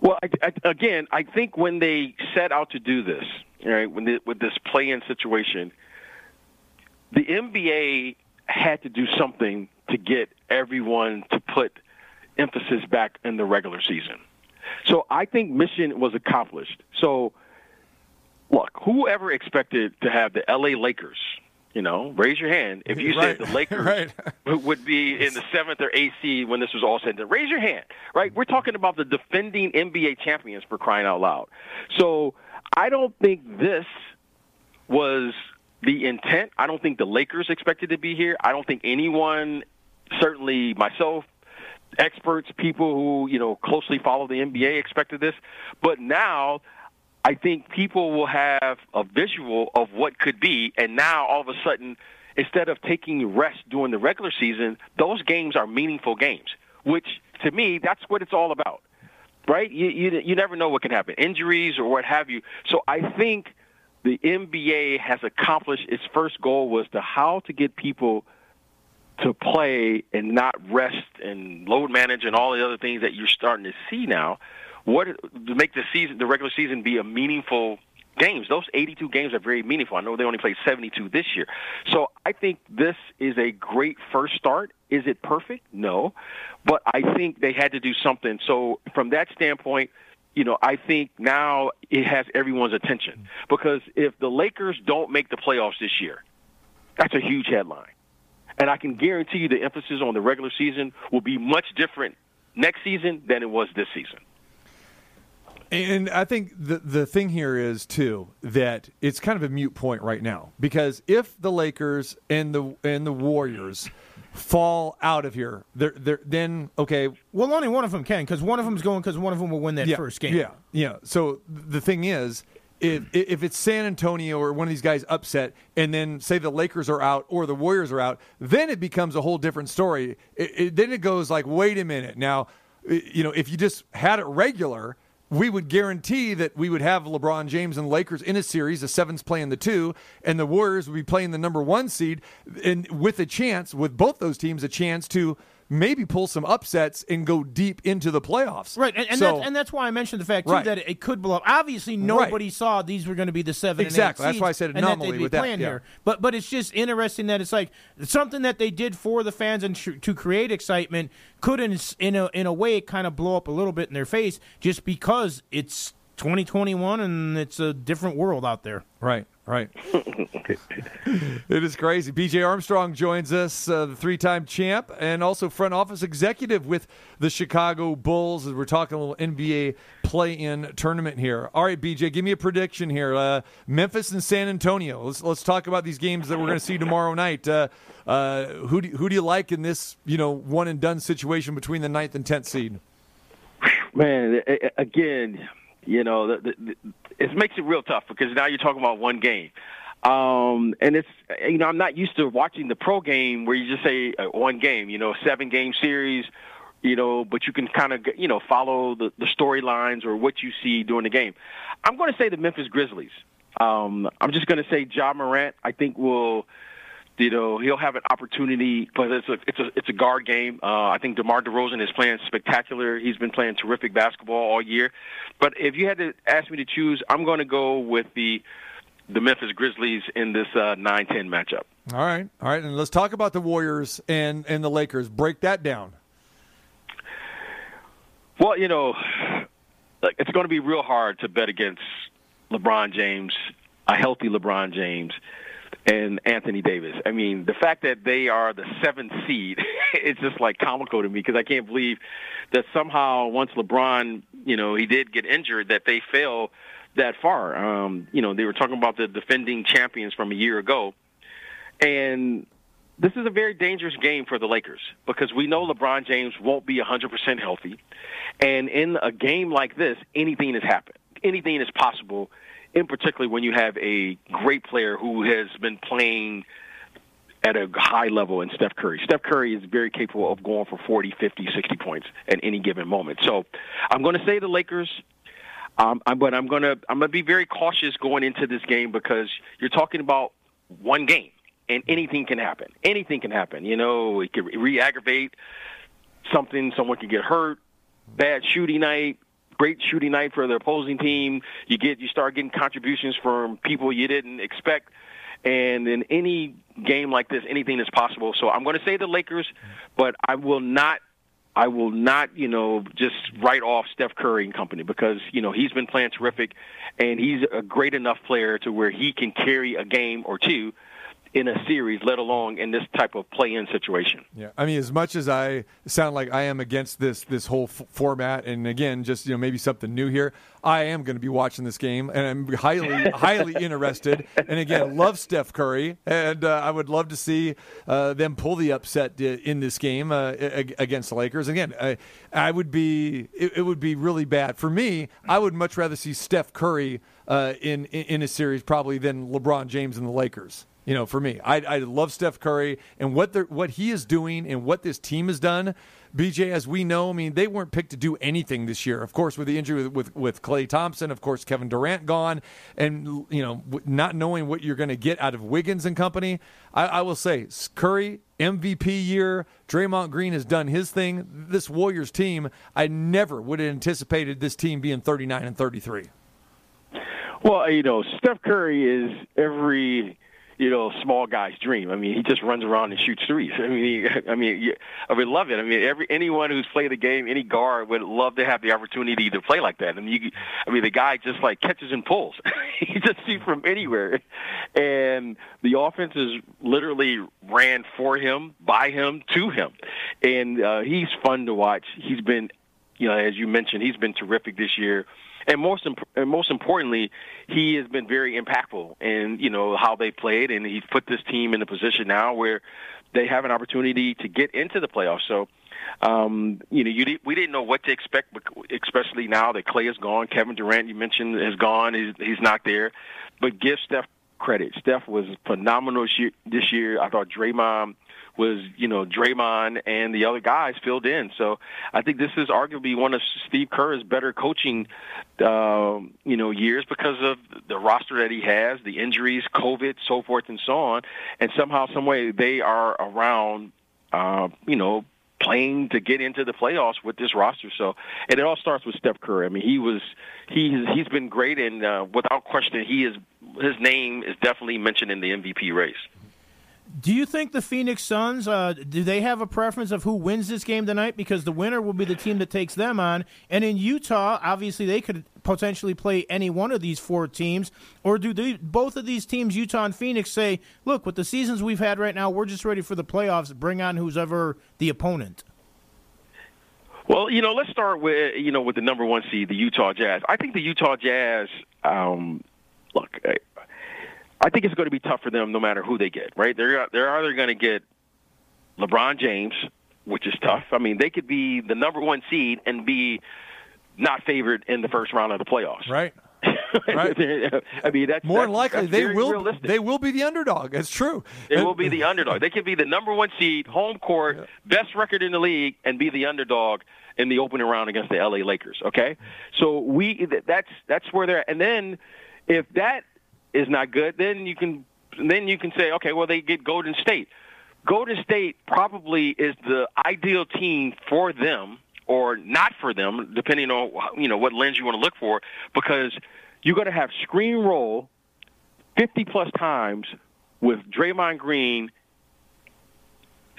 Well, I, I, again, I think when they set out to do this, right, when they, with this play-in situation, the NBA had to do something to get everyone to put emphasis back in the regular season. So I think mission was accomplished. So, look, whoever expected to have the LA Lakers, you know, raise your hand if you Right. said the Lakers Right. would be in the seventh or eighth seed when this was all said and done. Raise your hand, right? We're talking about the defending NBA champions for crying out loud. So I don't think this was the intent. I don't think the Lakers expected to be here. I don't think anyone, certainly myself, experts, people who you know closely follow the NBA expected this. But now, I think people will have a visual of what could be, and now all of a sudden, instead of taking rest during the regular season, those games are meaningful games. Which to me, that's what it's all about, right? You you, you never know what can happen, injuries or what have you. So I think the NBA has accomplished its first goal was to how to get people to play and not rest and load manage and all the other things that you're starting to see now. What to make the season, the regular season, be a meaningful games. Those 82 games are very meaningful. I know they only played 72 this year, so I think this is a great first start. Is it perfect? No, but I think they had to do something. So from that standpoint. You know, I think now it has everyone's attention because if the Lakers don't make the playoffs this year, that's a huge headline. And I can guarantee you the emphasis on the regular season will be much different next season than it was this season. And I think the the thing here is too that it's kind of a mute point right now because if the Lakers and the and the Warriors fall out of here, they're, they're then okay. Well, only one of them can because one of them's going because one of them will win that yeah, first game. Yeah, yeah. So the thing is, if if it's San Antonio or one of these guys upset, and then say the Lakers are out or the Warriors are out, then it becomes a whole different story. It, it, then it goes like, wait a minute, now, you know, if you just had it regular. We would guarantee that we would have LeBron James and Lakers in a series, the sevens playing the two, and the Warriors would be playing the number one seed, and with a chance, with both those teams, a chance to maybe pull some upsets and go deep into the playoffs. Right, and, and, So- that's, and that's why I mentioned the fact too Right. that it could blow up. Obviously, nobody saw these were going to be the seven. Exactly. And eight That's why I said that anomaly be with that, yeah. here. But but it's just interesting that it's like something that they did for the fans and sh- to create excitement could in in a in a way kind of blow up a little bit in their face just because it's 2021 and it's a different world out there. Right, right. it is crazy. BJ Armstrong joins us, uh, the three time champ and also front office executive with the Chicago Bulls as we're talking a little NBA play in tournament here. All right, BJ, give me a prediction here. Uh, Memphis and San Antonio. Let's, let's talk about these games that we're going to see tomorrow night. Uh, uh, who, do, who do you like in this you know one and done situation between the ninth and 10th seed? Man, a- a- again, you know, the, the, it makes it real tough because now you're talking about one game. Um, and it's, you know, I'm not used to watching the pro game where you just say uh, one game, you know, seven game series, you know, but you can kind of, you know, follow the, the storylines or what you see during the game. I'm going to say the Memphis Grizzlies. Um, I'm just going to say Ja Morant, I think will, you know, he'll have an opportunity, but it's a it's a it's a guard game. Uh, I think DeMar DeRozan is playing spectacular. He's been playing terrific basketball all year. But if you had to ask me to choose, I'm going to go with the the Memphis Grizzlies in this uh, 9-10 matchup. All right, all right, and let's talk about the Warriors and, and the Lakers. Break that down. Well, you know, like, it's going to be real hard to bet against LeBron James, a healthy LeBron James, and Anthony Davis. I mean, the fact that they are the seventh seed, it's just like comical to me because I can't believe that somehow once LeBron, you know, he did get injured, that they fell that far. Um, you know, they were talking about the defending champions from a year ago, and this is a very dangerous game for the Lakers because we know LeBron James won't be 100% healthy, and in a game like this, anything has happened. Anything is possible, in particular when you have a great player who has been playing at a high level in Steph Curry. Steph Curry is very capable of going for 40, 50, 60 points at any given moment. So I'm going to say the Lakers. Um, but I'm going to I'm going to be very cautious going into this game because you're talking about one game and anything can happen. Anything can happen. You know, it can re-aggravate something. Someone can get hurt. Bad shooting night. Great shooting night for the opposing team. You get you start getting contributions from people you didn't expect. And in any game like this, anything is possible. So I'm going to say the Lakers, but I will not I will not, you know, just write off Steph Curry and company because, you know, he's been playing terrific and he's a great enough player to where he can carry a game or two in a series, let alone in this type of play-in situation. Yeah, I mean, as much as I sound like I am against this this whole f- format, and again, just you know, maybe something new here, I am going to be watching this game, and I'm highly highly interested. And again, love Steph Curry, and uh, I would love to see uh, them pull the upset in this game uh, against the Lakers. Again, I, I would be it, it, would be really bad for me. I would much rather see Steph Curry uh, in in a series probably than LeBron James and the Lakers you know, for me. I, I love Steph Curry and what what he is doing and what this team has done. BJ, as we know, I mean, they weren't picked to do anything this year. Of course, with the injury with with, with Klay Thompson, of course, Kevin Durant gone, and you know, not knowing what you're going to get out of Wiggins and company. I, I will say, Curry MVP year. Draymond Green has done his thing. This Warriors team, I never would have anticipated this team being 39 and 33. Well, you know, Steph Curry is every you know, small guy's dream. I mean, he just runs around and shoots threes. I mean, he, I mean, I would love it. I mean, every anyone who's played the game, any guard would love to have the opportunity to play like that. I mean, you, I mean, the guy just like catches and pulls. he just shoots from anywhere, and the offense is literally ran for him, by him, to him, and uh, he's fun to watch. He's been, you know, as you mentioned, he's been terrific this year and most imp- and most importantly, he has been very impactful in you know how they played, and he's put this team in a position now where they have an opportunity to get into the playoffs. So. Um, you know, you we didn't know what to expect, especially now that Klay is gone. Kevin Durant, you mentioned, is gone. He's, he's not there. But give Steph credit. Steph was phenomenal this year. I thought Draymond was you know Draymond and the other guys filled in. So I think this is arguably one of Steve Kerr's better coaching um, you know years because of the roster that he has, the injuries, COVID, so forth and so on, and somehow, some way, they are around. Uh, you know, playing to get into the playoffs with this roster. So, and it all starts with Steph Curry. I mean, he was he's he's been great, and uh, without question, he is his name is definitely mentioned in the MVP race. Do you think the Phoenix Suns uh, do they have a preference of who wins this game tonight? Because the winner will be the team that takes them on. And in Utah, obviously they could potentially play any one of these four teams. Or do they, both of these teams, Utah and Phoenix, say, "Look, with the seasons we've had right now, we're just ready for the playoffs. Bring on who's ever the opponent." Well, you know, let's start with you know with the number one seed, the Utah Jazz. I think the Utah Jazz. Um, look, I think it's going to be tough for them no matter who they get. Right? They're they're either going to get LeBron James, which is tough. I mean, they could be the number one seed and be not favored in the first round of the playoffs. Right. right. I mean, that's more that's, likely that's they will. Realistic. They will be the underdog. It's true. They will be the underdog. They could be the number one seed, home court, yeah. best record in the league, and be the underdog in the opening round against the LA Lakers. Okay, so we that's that's where they're. At. And then if that is not good, then you can then you can say, okay, well they get Golden State. Golden State probably is the ideal team for them or not for them, depending on you know what lens you want to look for, because you're going to have screen roll 50 plus times with Draymond Green,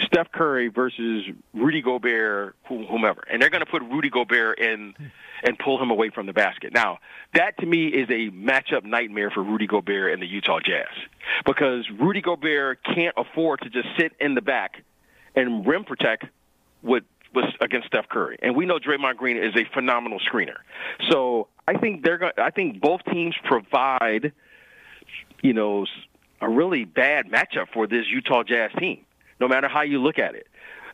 Steph Curry versus Rudy Gobert, whomever, and they're going to put Rudy Gobert in and pull him away from the basket. Now, that to me is a matchup nightmare for Rudy Gobert and the Utah Jazz because Rudy Gobert can't afford to just sit in the back and rim protect with against Steph Curry, and we know Draymond Green is a phenomenal screener. So I think they're going. I think both teams provide, you know, a really bad matchup for this Utah Jazz team. No matter how you look at it.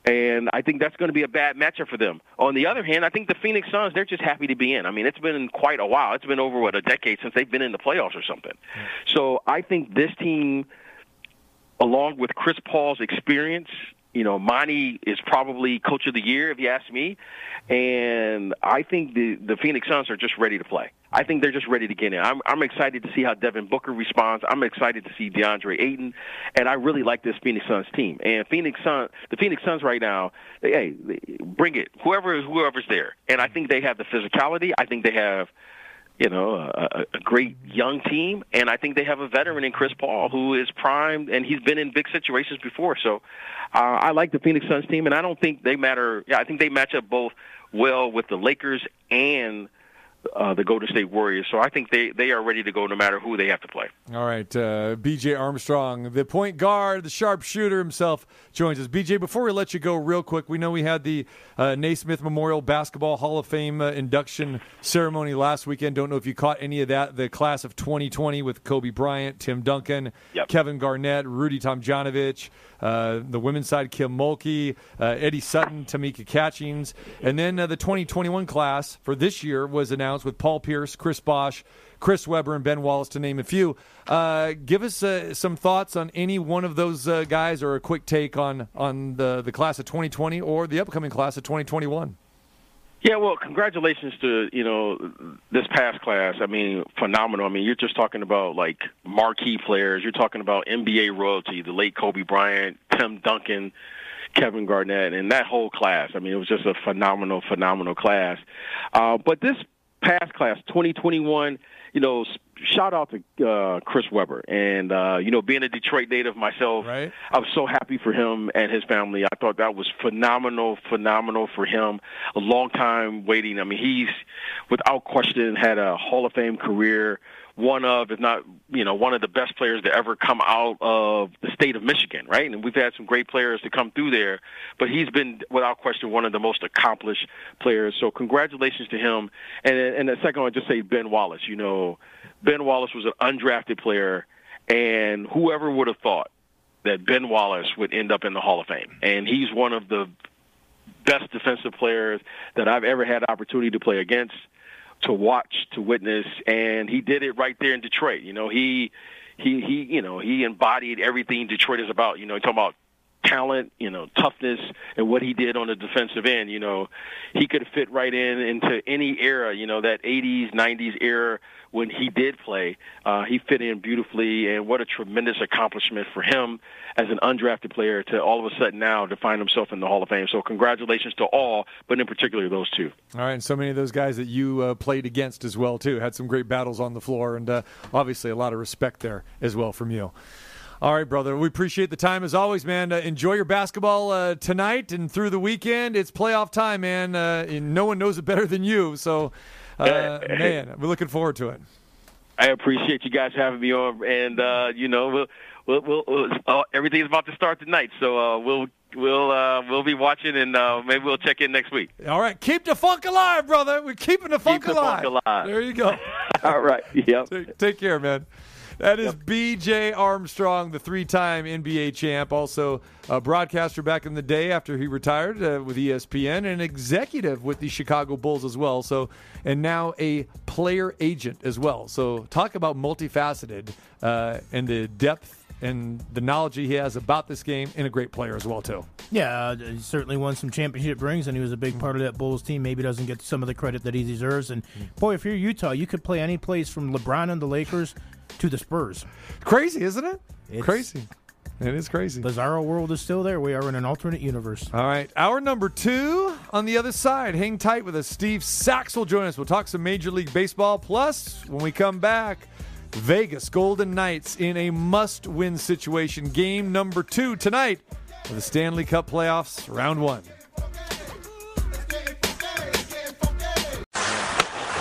And I think that's going to be a bad matchup for them. On the other hand, I think the Phoenix Suns, they're just happy to be in. I mean, it's been quite a while. It's been over, what, a decade since they've been in the playoffs or something. So I think this team, along with Chris Paul's experience, you know, Monty is probably coach of the year, if you ask me. And I think the, the Phoenix Suns are just ready to play. I think they're just ready to get in. I'm, I'm excited to see how Devin Booker responds. I'm excited to see DeAndre Ayton, and I really like this Phoenix Suns team. And Phoenix Sun, the Phoenix Suns right now, hey, bring it. Whoever whoever's there, and I think they have the physicality. I think they have, you know, a, a great young team, and I think they have a veteran in Chris Paul who is primed, and he's been in big situations before. So, uh, I like the Phoenix Suns team, and I don't think they matter. Yeah, I think they match up both well with the Lakers and uh, the Golden State Warriors. So I think they, they are ready to go no matter who they have to play. All right, uh, BJ Armstrong, the point guard, the sharpshooter himself, joins us. BJ, before we let you go, real quick, we know we had the uh, Naismith Memorial Basketball Hall of Fame uh, induction ceremony last weekend. Don't know if you caught any of that. The class of 2020 with Kobe Bryant, Tim Duncan, yep. Kevin Garnett, Rudy Tomjanovich. Uh, the women's side, Kim Mulkey, uh, Eddie Sutton, Tamika Catchings. And then uh, the 2021 class for this year was announced with Paul Pierce, Chris Bosh, Chris Webber, and Ben Wallace, to name a few. Uh, give us uh, some thoughts on any one of those guys or a quick take on, on the, the class of 2020 or the upcoming class of 2021. Yeah, well, congratulations to you know this past class. I mean, phenomenal. I mean, you're just talking about like marquee players. You're talking about NBA royalty, the late Kobe Bryant, Tim Duncan, Kevin Garnett, and that whole class. I mean, it was just a phenomenal, phenomenal class. Uh, but this past class, 2021, you know, shout out to uh, Chris Webber. And, uh, you know, being a Detroit native myself, right. I was so happy for him and his family. I thought that was phenomenal, phenomenal for him. A long time waiting. I mean, he's, without question, had a Hall of Fame career one of, if not, you know, one of the best players to ever come out of the state of Michigan, right? And we've had some great players to come through there, but he's been, without question, one of the most accomplished players. So congratulations to him. And and the second one, just say Ben Wallace. You know, Ben Wallace was an undrafted player, and whoever would have thought that Ben Wallace would end up in the Hall of Fame? And he's one of the best defensive players that I've ever had opportunity to play against to watch, to witness, and he did it right there in Detroit. You know, he he he you know he embodied everything Detroit is about. You know, talking about talent, you know, toughness, and what he did on the defensive end. You know, he could fit right in into any era. You know, that '80s, '90s era when he did play, uh, he fit in beautifully. And what a tremendous accomplishment for him as an undrafted player to all of a sudden now to find himself in the Hall of Fame. So congratulations to all, but in particular those two. All right, and so many of those guys that you uh, played against as well too had some great battles on the floor, and uh, obviously a lot of respect there as well from you. All right, brother. We appreciate the time as always, man. Uh, enjoy your basketball uh, tonight and through the weekend. It's playoff time, man. Uh, no one knows it better than you. So, uh, man, we're looking forward to it. I appreciate you guys having me on, and uh, you know, we'll, we'll, we'll uh, everything's about to start tonight, so we'll we'll uh, we'll be watching, and uh, maybe we'll check in next week. All right, keep the funk alive, brother. We're keeping the funk, Keep the alive. funk alive. There you go. All right. Yep. Take, take care, man. That is B.J. Armstrong, the three-time NBA champ, also a broadcaster back in the day after he retired uh, with ESPN, and an executive with the Chicago Bulls as well. So, and now a player agent as well. So, talk about multifaceted uh, and the depth and the knowledge he has about this game, and a great player as well too. Yeah, uh, he certainly won some championship rings, and he was a big part of that Bulls team. Maybe doesn't get some of the credit that he deserves. And boy, if you're Utah, you could play any place from LeBron and the Lakers to the Spurs. Crazy, isn't it? It's- crazy. It is crazy. Bizarro world is still there. We are in an alternate universe. All right, Our number two on the other side. Hang tight with us. Steve Sachs will join us. We'll talk some Major League Baseball. Plus, when we come back, Vegas Golden Knights in a must win situation. Game number two tonight of the Stanley Cup playoffs, round one.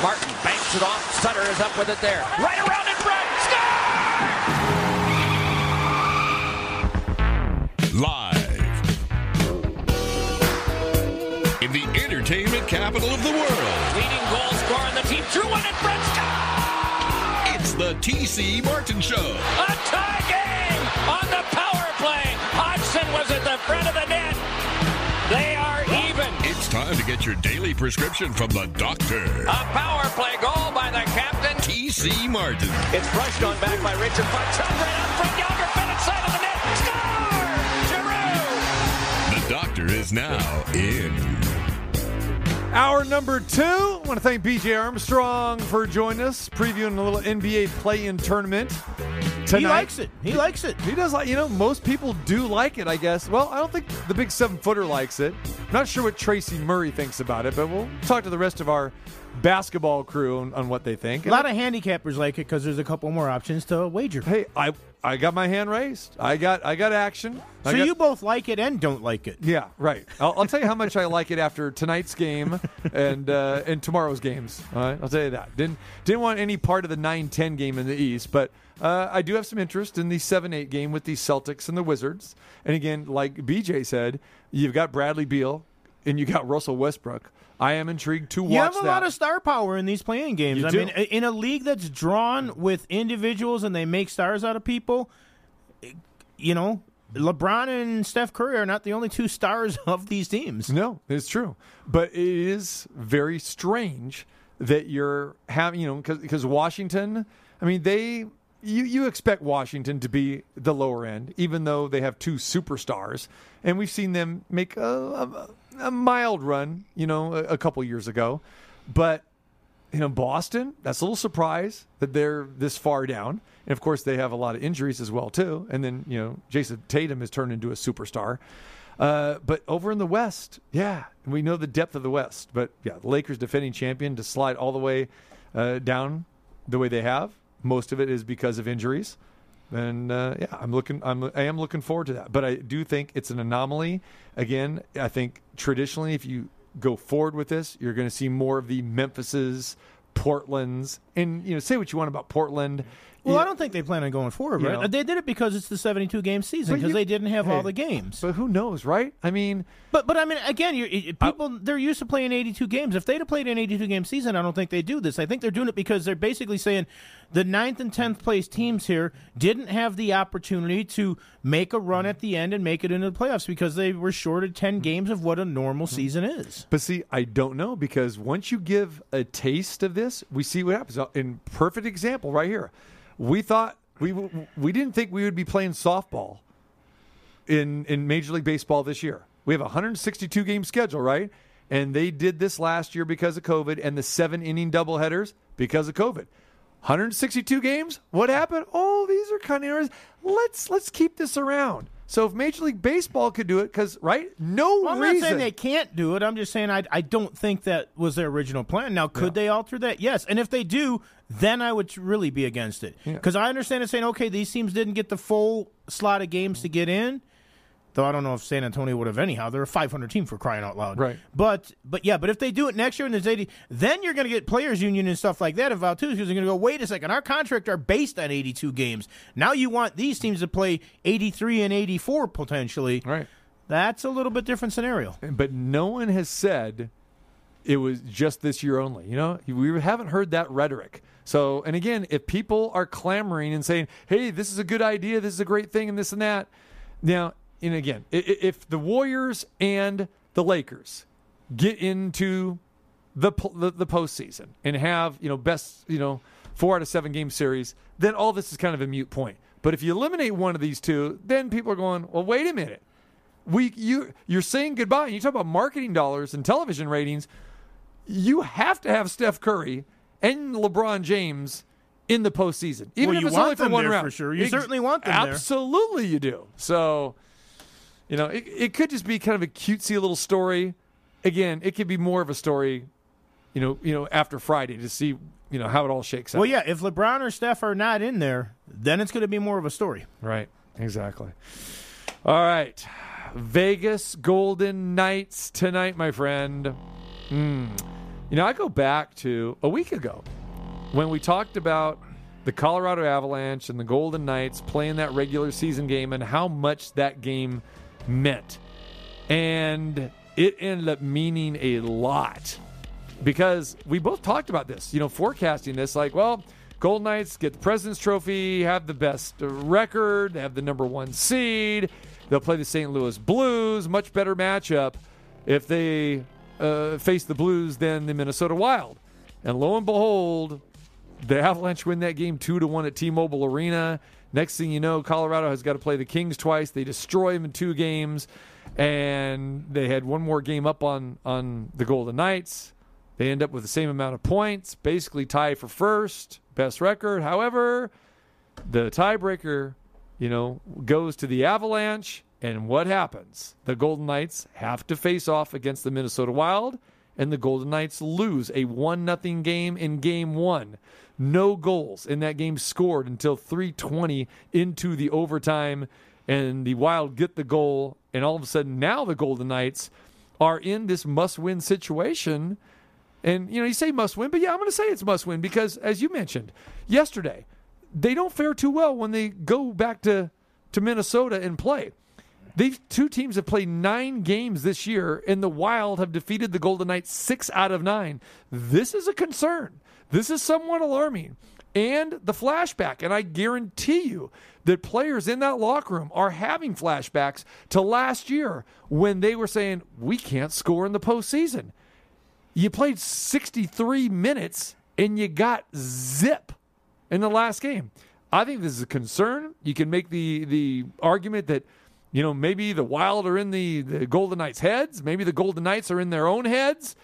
Martin banks it off. Sutter is up with it there. Right around in front. Live In the entertainment capital of the world. Leading goal scorer on the team. Drew one and Brett scores! The TC Martin Show. A tie game on the power play. Hodgson was at the front of the net. They are even. It's time to get your daily prescription from the doctor. A power play goal by the captain. TC Martin. It's brushed on back by Richard Marchand right up front. Yager Bennett side of the net. Score! Giroux! The doctor is now in. Hour number two. I want to thank BJ Armstrong for joining us, previewing a little NBA play-in tournament tonight. He likes it. He likes it. He does like, you know, most people do like it, I guess. Well, I don't think the big seven footer likes it. Not sure what Tracy Murray thinks about it, but we'll talk to the rest of our basketball crew on, on what they think. A lot of handicappers like it because there's a couple more options to wager. Hey, I I got my hand raised. I got I got action. I So got- you both like it and don't like it. Yeah, right. I'll, I'll tell you how much I like it after tonight's game and uh, and tomorrow's games. All right, I'll tell you that. Didn't didn't want any part of the 9-10 game in the East, but uh, I do have some interest in the 7-8 game with the Celtics and the Wizards. And again, like BJ said, you've got Bradley Beal and you got Russell Westbrook. I am intrigued to watch You have a that. lot of star power in these playing games. You I do. mean, in a league that's drawn with individuals and they make stars out of people, you know, LeBron and Steph Curry are not the only two stars of these teams. No, it's true. But it is very strange that you're having, you know, because Washington, I mean, they, you, you expect Washington to be the lower end, even though they have two superstars. And we've seen them make a, a, a mild run, you know, a, a couple years ago. But, you know, Boston, that's a little surprise that they're this far down. And of course, they have a lot of injuries as well, too. And then, you know, Jayson Tatum has turned into a superstar. Uh, but over in the West, yeah, we know the depth of the West. But yeah, the Lakers defending champion to slide all the way uh, down the way they have. Most of it is because of injuries, and uh, yeah, I'm looking. I'm I am looking forward to that. But I do think it's an anomaly. Again, I think traditionally, if you go forward with this, you're going to see more of the Memphises, Portlands, and you know, say what you want about Portland. Well, You- I don't think they plan on going forward, You right? know. They did it because it's the 72 game season But because you- they didn't have all the games. But who knows, right? I mean, But but I mean, again, it- people they're used to playing 82 games. If they'd have played an 82 game season, I don't think they do this. I think they're doing it because they're basically saying the ninth and tenth place teams here didn't have the opportunity to make a run at the end and make it into the playoffs because they were shorted 10 games of what a normal mm-hmm. season is. But see, I don't know because once you give a taste of this, we see what happens. In perfect example, right here, we thought we we didn't think we would be playing softball in in Major League Baseball this year. We have a 162 game schedule, right? And they did this last year because of COVID, and the seven inning doubleheaders because of COVID. 162 games. What happened? Oh, these are kind of interesting. Let's let's keep this around. So if Major League Baseball could do it, because right, no Well, I'm reason not saying they can't do it. I'm just saying I, I don't think that was their original plan. Now, could they alter that? Yes. And if they do, then I would really be against it. Because I understand it saying, okay, these teams didn't get the full slot of games to get in. Though I don't know if San Antonio would have anyhow. They're a 500 team for crying out loud. Right. But but yeah, but if they do it next year and there's 80, then you're going to get players union and stuff like that involved too because they're going to go, wait a second, our contract are based on 82 games. Now you want these teams to play 83 and 84 potentially. Right. That's a little bit different scenario. but no one has said it was just this year only. You know, we haven't heard that rhetoric. So, and again, if people are clamoring and saying, "Hey, this is a good idea, this is a great thing, and this and that," now, and again, if the Warriors and the Lakers get into the the, the postseason and have you know best you know four out of seven game series, then all this is kind of a mute point. But if you eliminate one of these two, then people are going, "Well, wait a minute." we you you're saying goodbye. And You talk about marketing dollars and television ratings. You have to have Steph Curry and LeBron James in the postseason, even Well, if it's only for one round. for sure. You certainly want them there. Absolutely, you do. So, you know, it, it could just be kind of a cutesy little story. Again, it could be more of a story. You know, you know, after Friday to see you know how it all shakes out. Well, yeah, if LeBron or Steph are not in there, then it's going to be more of a story. Right. Exactly. All right. Vegas Golden Knights tonight, my friend. Mm. You know, I go back to a week ago when we talked about the Colorado Avalanche and the Golden Knights playing that regular season game and how much that game meant. And it ended up meaning a lot because we both talked about this, you know, forecasting this like, well, Golden Knights get the President's Trophy, have the best record, have the number one seed. They'll play the St. Louis Blues, much better matchup if they uh, face the Blues than the Minnesota Wild. And lo and behold, the Avalanche win that game two to one at T-Mobile Arena. Next thing you know, Colorado has got to play the Kings twice. They destroy them in two games, and they had one more game up on on the Golden Knights. They end up with the same amount of points, basically tie for first, best record. However, the tiebreaker, you know, goes to the Avalanche, and what happens? The Golden Knights have to face off against the Minnesota Wild, and the Golden Knights lose a one nothing game in game 1. No goals in that game scored until 320 into the overtime and the Wild get the goal and all of a sudden now the Golden Knights are in this must-win situation and you know, you say must win, but yeah, I'm going to say it's must win because, as you mentioned yesterday, they don't fare too well when they go back to to Minnesota and play. These two teams have played nine games this year, and the Wild have defeated the Golden Knights six out of nine. This is a concern. This is somewhat alarming. And the flashback, and I guarantee you that players in that locker room are having flashbacks to last year when they were saying, We can't score in the postseason. You played 63 minutes and you got zip in the last game. I think this is a concern. You can make the the argument that you know maybe the Wild are in the, the Golden Knights' heads, maybe the Golden Knights are in their own heads.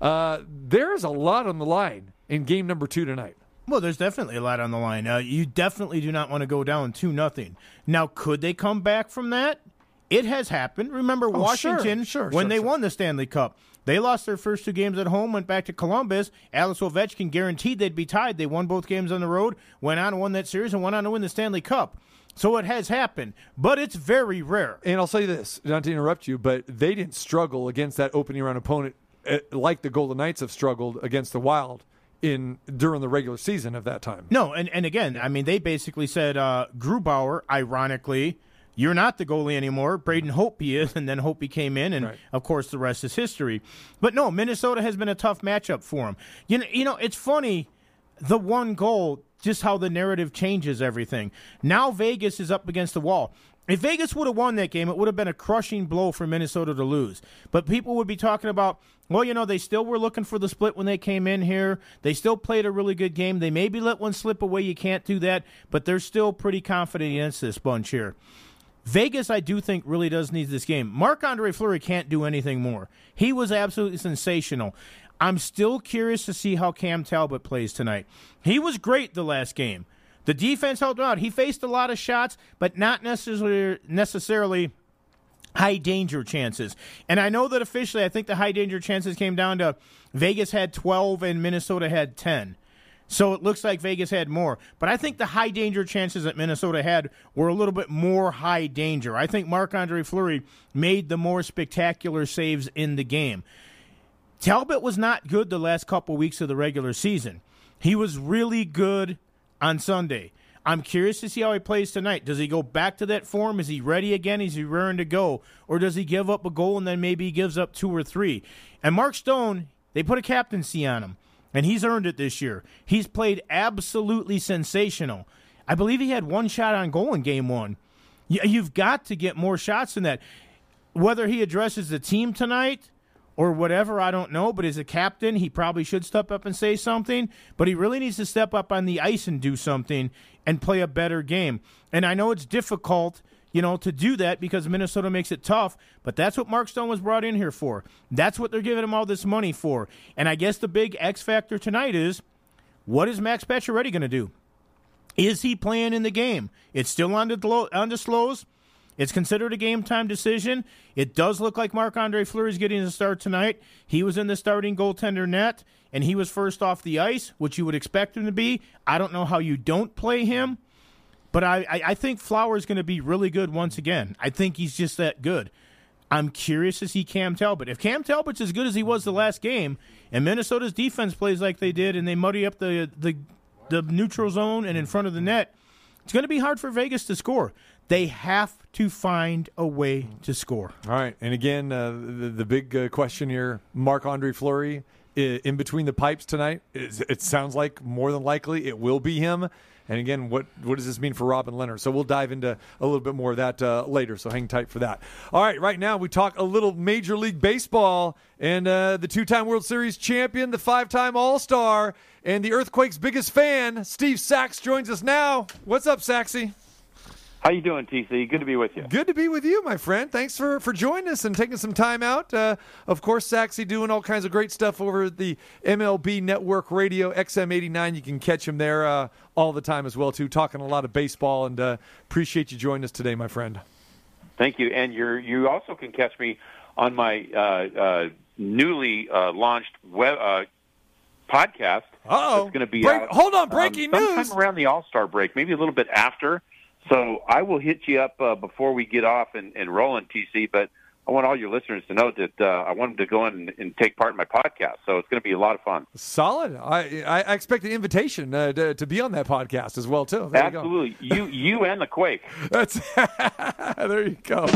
Uh, there's a lot on the line in game number two tonight. Well, there's definitely a lot on the line. Uh, you definitely do not want to go down two nothing. Now, could they come back from that? It has happened. Remember Oh, Washington sure, sure, when sure, they won the Stanley Cup. They lost their first two games at home, went back to Columbus. Alex Ovechkin guaranteed they'd be tied. They won both games on the road, went on and won that series, and went on to win the Stanley Cup. So it has happened, but it's very rare. And I'll say this, not to interrupt you, but they didn't struggle against that opening round opponent uh, like the Golden Knights have struggled against the Wild in during the regular season of that time. No, and, and again, I mean, they basically said uh, Grubauer, ironically, you're not the goalie anymore. Braden Holtby he is, and then Holtby came in, and of course the rest is history. But no, Minnesota has been a tough matchup for him. You know, you know, it's funny, the one goal, just how the narrative changes everything. Now Vegas is up against the wall. If Vegas would have won that game, it would have been a crushing blow for Minnesota to lose. But people would be talking about, well, you know, they still were looking for the split when they came in here. They still played a really good game. They maybe let one slip away. You can't do that, but they're still pretty confident against this bunch here. Vegas, I do think, really does need this game. Marc Andre Fleury can't do anything more. He was absolutely sensational. I'm still curious to see how Cam Talbot plays tonight. He was great the last game. The defense held him out. He faced a lot of shots, but not necessarily necessarily high danger chances. And I know that officially, I think the high danger chances came down to Vegas had 12 and Minnesota had 10. So it looks like Vegas had more. But I think the high danger chances that Minnesota had were a little bit more high danger. I think Marc Andre Fleury made the more spectacular saves in the game. Talbot was not good the last couple weeks of the regular season. He was really good on Sunday. I'm curious to see how he plays tonight. Does he go back to that form? Is he ready again? Is he raring to go? Or does he give up a goal and then maybe he gives up two or three? And Mark Stone, they put a captaincy on him, and he's earned it this year. He's played absolutely sensational. I believe he had one shot on goal in game one. You- You've got to get more shots than that. Whether he addresses the team tonight or whatever, I don't know. But as a captain, he probably should step up and say something. But he really needs to step up on the ice and do something and play a better game. And I know it's difficult, you know, to do that because Minnesota makes it tough. But that's what Mark Stone was brought in here for. That's what they're giving him all this money for. And I guess the big X factor tonight is what is Max Pacioretty going to do? Is he playing in the game? It's still on the, on the slows. It's considered a game time decision. It does look like Marc Andre Fleury is getting a start tonight. He was in the starting goaltender net, and he was first off the ice, which you would expect him to be. I don't know how you don't play him, but I, I, I think is going to be really good once again. I think he's just that good. I'm curious to see Cam Talbot. If Cam Talbot's as good as he was the last game, and Minnesota's defense plays like they did, and they muddy up the the the neutral zone and in front of the net, it's going to be hard for Vegas to score. They have to find a way to score. All right, and again, uh, the, the big uh, question here: Marc Andre Fleury in between the pipes tonight. It sounds like more than likely it will be him. And again, what what does this mean for Robin Lehner? So we'll dive into a little bit more of that uh, later. So hang tight for that. All right, right now we talk a little Major League Baseball and uh, the two-time World Series champion, the five-time All-Star, and the Earthquakes' biggest fan, Steve Sax, joins us now. What's up, Saxy? How you doing, TC? Good to be with you. Good to be with you, my friend. Thanks for, for joining us and taking some time out. Uh, of course, Saxy doing all kinds of great stuff over at the MLB Network Radio XM89. You can catch him there uh, all the time as well, too, talking a lot of baseball. And uh, appreciate you joining us today, my friend. Thank you. And you're you also can catch me on my uh, uh, newly uh, launched web uh, podcast. Oh, it's going to be Break- out, hold on, um, breaking sometime news. around the All Star break, maybe a little bit after. So I will hit you up uh, before we get off and, and roll in TC. But I want all your listeners to know that uh, I want them to go in and, and take part in my podcast. So it's going to be a lot of fun. Solid. I, I expect an invitation uh, to, to be on that podcast as well, too. There you go. Absolutely, you you and the Quake. That's there you go.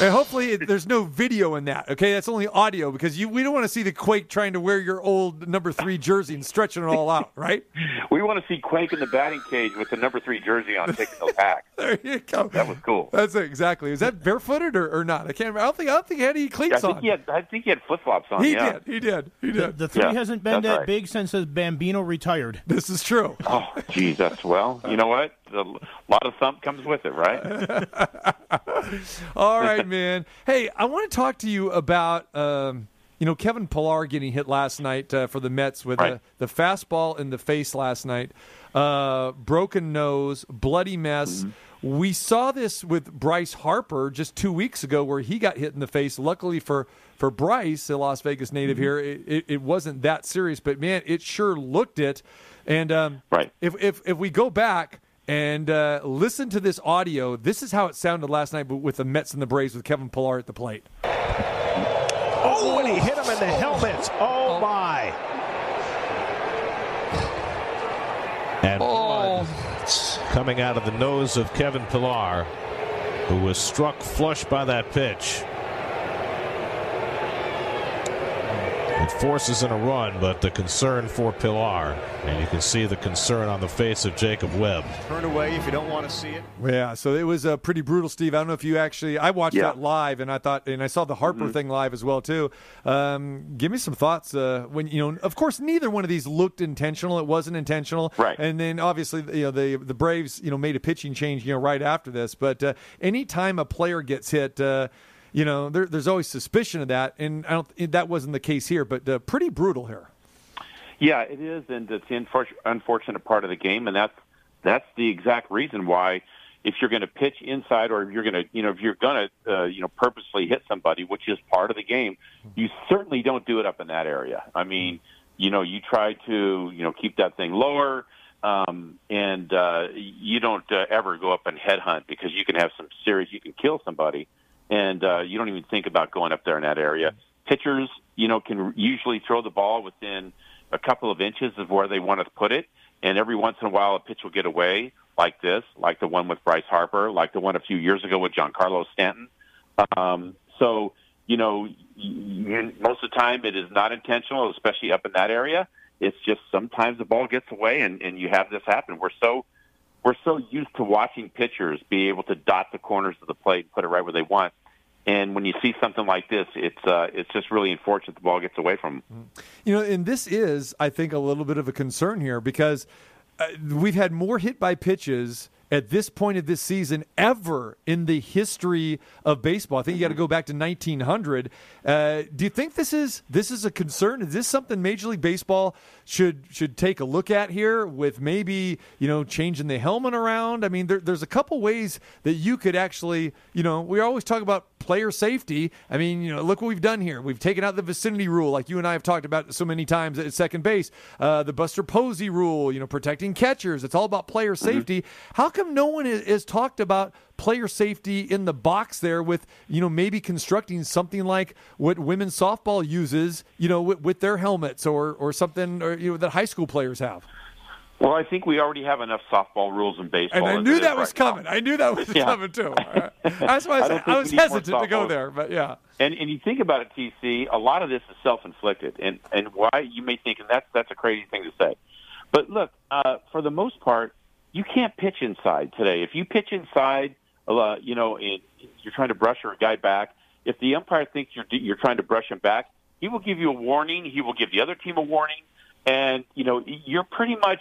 And hopefully there's no video in that. Okay, that's only audio because you we don't want to see the Quake trying to wear your old number three jersey and stretching it all out, right? We want to see Quake in the batting cage with the number three jersey on, taking the pack. there you go. That was cool. That's it, exactly. Is that barefooted or, or not? I can't. remember. I don't think. I don't think he had any Yeah, I cleats think on. he had. I think he had flip flops on. He yeah. did. He did. He did. the three Yeah, hasn't been that right. big since the Bambino retired. This is true. Oh, geez, that's well. You know what? A lot of thump comes with it, right? All right, man. Hey, I want to talk to you about um, you know Kevin Pillar getting hit last night uh, for the Mets with Right. the, the fastball in the face last night, uh, broken nose, bloody mess. Mm-hmm. We saw this with Bryce Harper just two weeks ago, where he got hit in the face. Luckily for for Bryce, a Las Vegas Mm-hmm. native here, it, it, it wasn't that serious, but man, it sure looked it. And um, Right. if if if we go back and uh, listen to this audio, this is how it sounded last night with the Mets and the Braves with Kevin Pillar at the plate. Oh, and he hit him in the helmet. Oh, my. And blood coming out of the nose of Kevin Pillar, who was struck flush by that pitch. It forces in a run, but the concern for Pillar, and you can see the concern on the face of Jacob Webb. Turn away if you don't want to see it. Yeah, so it was uh, pretty brutal, Steve. I don't know if you actually. I watched Yeah. that live, and I thought, and I saw the Harper thing live as well too. Um, give me some thoughts. Uh, when you know, of course, neither one of these looked intentional. It wasn't intentional, Right. And then obviously, you know, the the Braves, you know, made a pitching change, you know, right after this. But uh, anytime a player gets hit. Uh, you know, there, there's always suspicion of that, and I don't. That wasn't the case here, but uh, pretty brutal here. Yeah, it is, and it's the unfor- unfortunate part of the game, and that's that's the exact reason why if you're going to pitch inside or if you're going to, you know, if you're going to, uh, you know, purposely hit somebody, which is part of the game, you certainly don't do it up in that area. I mean, you know, you try to, you know, keep that thing lower, um, and uh, you don't uh, ever go up and headhunt because you can have some serious, you can kill somebody, and uh, you don't even think about going up there in that area. Pitchers, you know, can usually throw the ball within a couple of inches of where they want to put it, and every once in a while a pitch will get away like this, like the one with Bryce Harper, like the one a few years ago with Giancarlo Stanton. Um, so, you know, you, most of the time it is not intentional, especially up in that area. It's just sometimes the ball gets away, and, and you have this happen. We're so we're so used to watching pitchers be able to dot the corners of the plate and put it right where they want. And when you see something like this, it's uh, it's just really unfortunate the ball gets away from them. You know, and this is, I think, a little bit of a concern here because uh, we've had more hit by pitches at this point of this season ever in the history of baseball. I think you got to go back to 1900. Uh, do you think this is this is a concern? Is this something Major League Baseball should should take a look at here with maybe you know changing the helmet around? I mean, there, there's a couple ways that you could actually you know we always talk about player safety. I mean, you know, look what we've done here. We've taken out the vicinity rule, like you and I have talked about so many times at second base. Uh, the Buster Posey rule, you know, protecting catchers. It's all about player safety. How come no one has, has talked about player safety in the box there with you know maybe constructing something like what women's softball uses, you know, with, with their helmets or or something or you know that high school players have? Well, I think we already have enough softball rules in baseball. And I knew that was right now. coming. I knew that was Yeah. coming too. That's why I, I was, don't I was we need more hesitant to go there, but yeah. And and you think about it, TC. A lot of this is self-inflicted, and and why you may think, and that's that's a crazy thing to say, but look, uh, for the most part, you can't pitch inside today. If you pitch inside, uh, you know, and you're trying to brush your guy back. If the umpire thinks you're you're trying to brush him back, he will give you a warning. He will give the other team a warning, and you know you're pretty much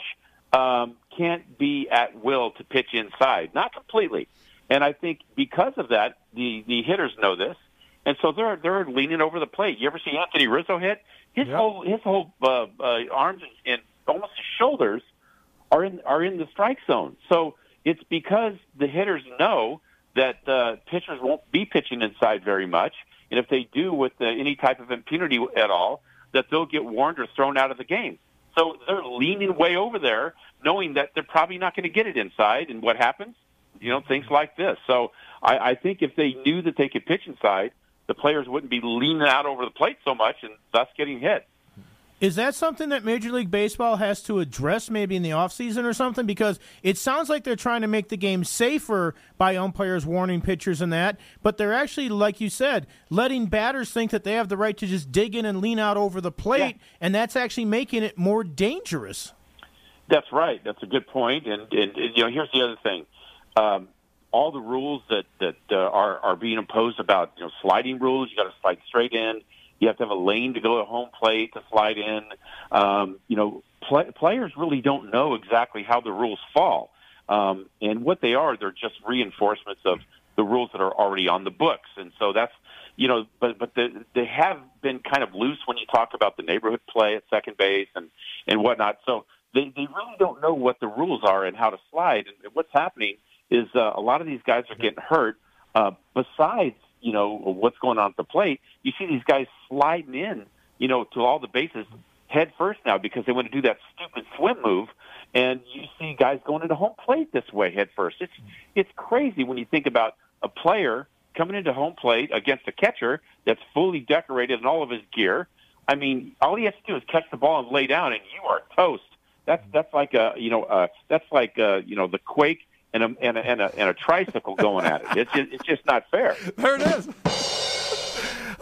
um, can't be at will to pitch inside, not completely. And I think because of that, the the hitters know this, and so they're they're leaning over the plate. You ever see Anthony Rizzo hit? His whole his whole uh, uh, arms and almost his shoulders are in are in the strike zone. So it's because the hitters know that uh, pitchers won't be pitching inside very much, and if they do with uh, any type of impunity at all, that they'll get warned or thrown out of the game. So they're leaning way over there, knowing that they're probably not going to get it inside. And what happens? You know, things like this. So I, I think if they knew that they could pitch inside, the players wouldn't be leaning out over the plate so much and thus getting hit. Is that something that Major League Baseball has to address maybe in the offseason or something? Because it sounds like they're trying to make the game safer by umpires warning pitchers and that, but they're actually, like you said, letting batters think that they have the right to just dig in and lean out over the plate, and that's actually making it more dangerous. That's right. That's a good point. And, and, and you know, here's the other thing: um, all the rules that that uh, are are being imposed about you know sliding rules. You got to slide straight in. You have to have a lane to go to home plate to slide in. Um, you know, play, players really don't know exactly how the rules fall, um, and what they are. They're just reinforcements of the rules that are already on the books, and so that's you know, but but the, they have been kind of loose when you talk about the neighborhood play at second base and and whatnot. So they they really don't know what the rules are and how to slide. And what's happening is uh, a lot of these guys are getting hurt. Uh, besides, you know, what's going on at the plate, you see these guys sliding in, you know, to all the bases head first now because they want to do that stupid swim move. And you see guys going into home plate this way head first. It's it's crazy when you think about a player coming into home plate against a catcher that's fully decorated in all of his gear. I mean, all he has to do is catch the ball and lay down, and you are toast. That's that's like a you know uh, that's like uh, you know the quake and a and a, and a and a tricycle going at it. It's just, it's just not fair. There it is.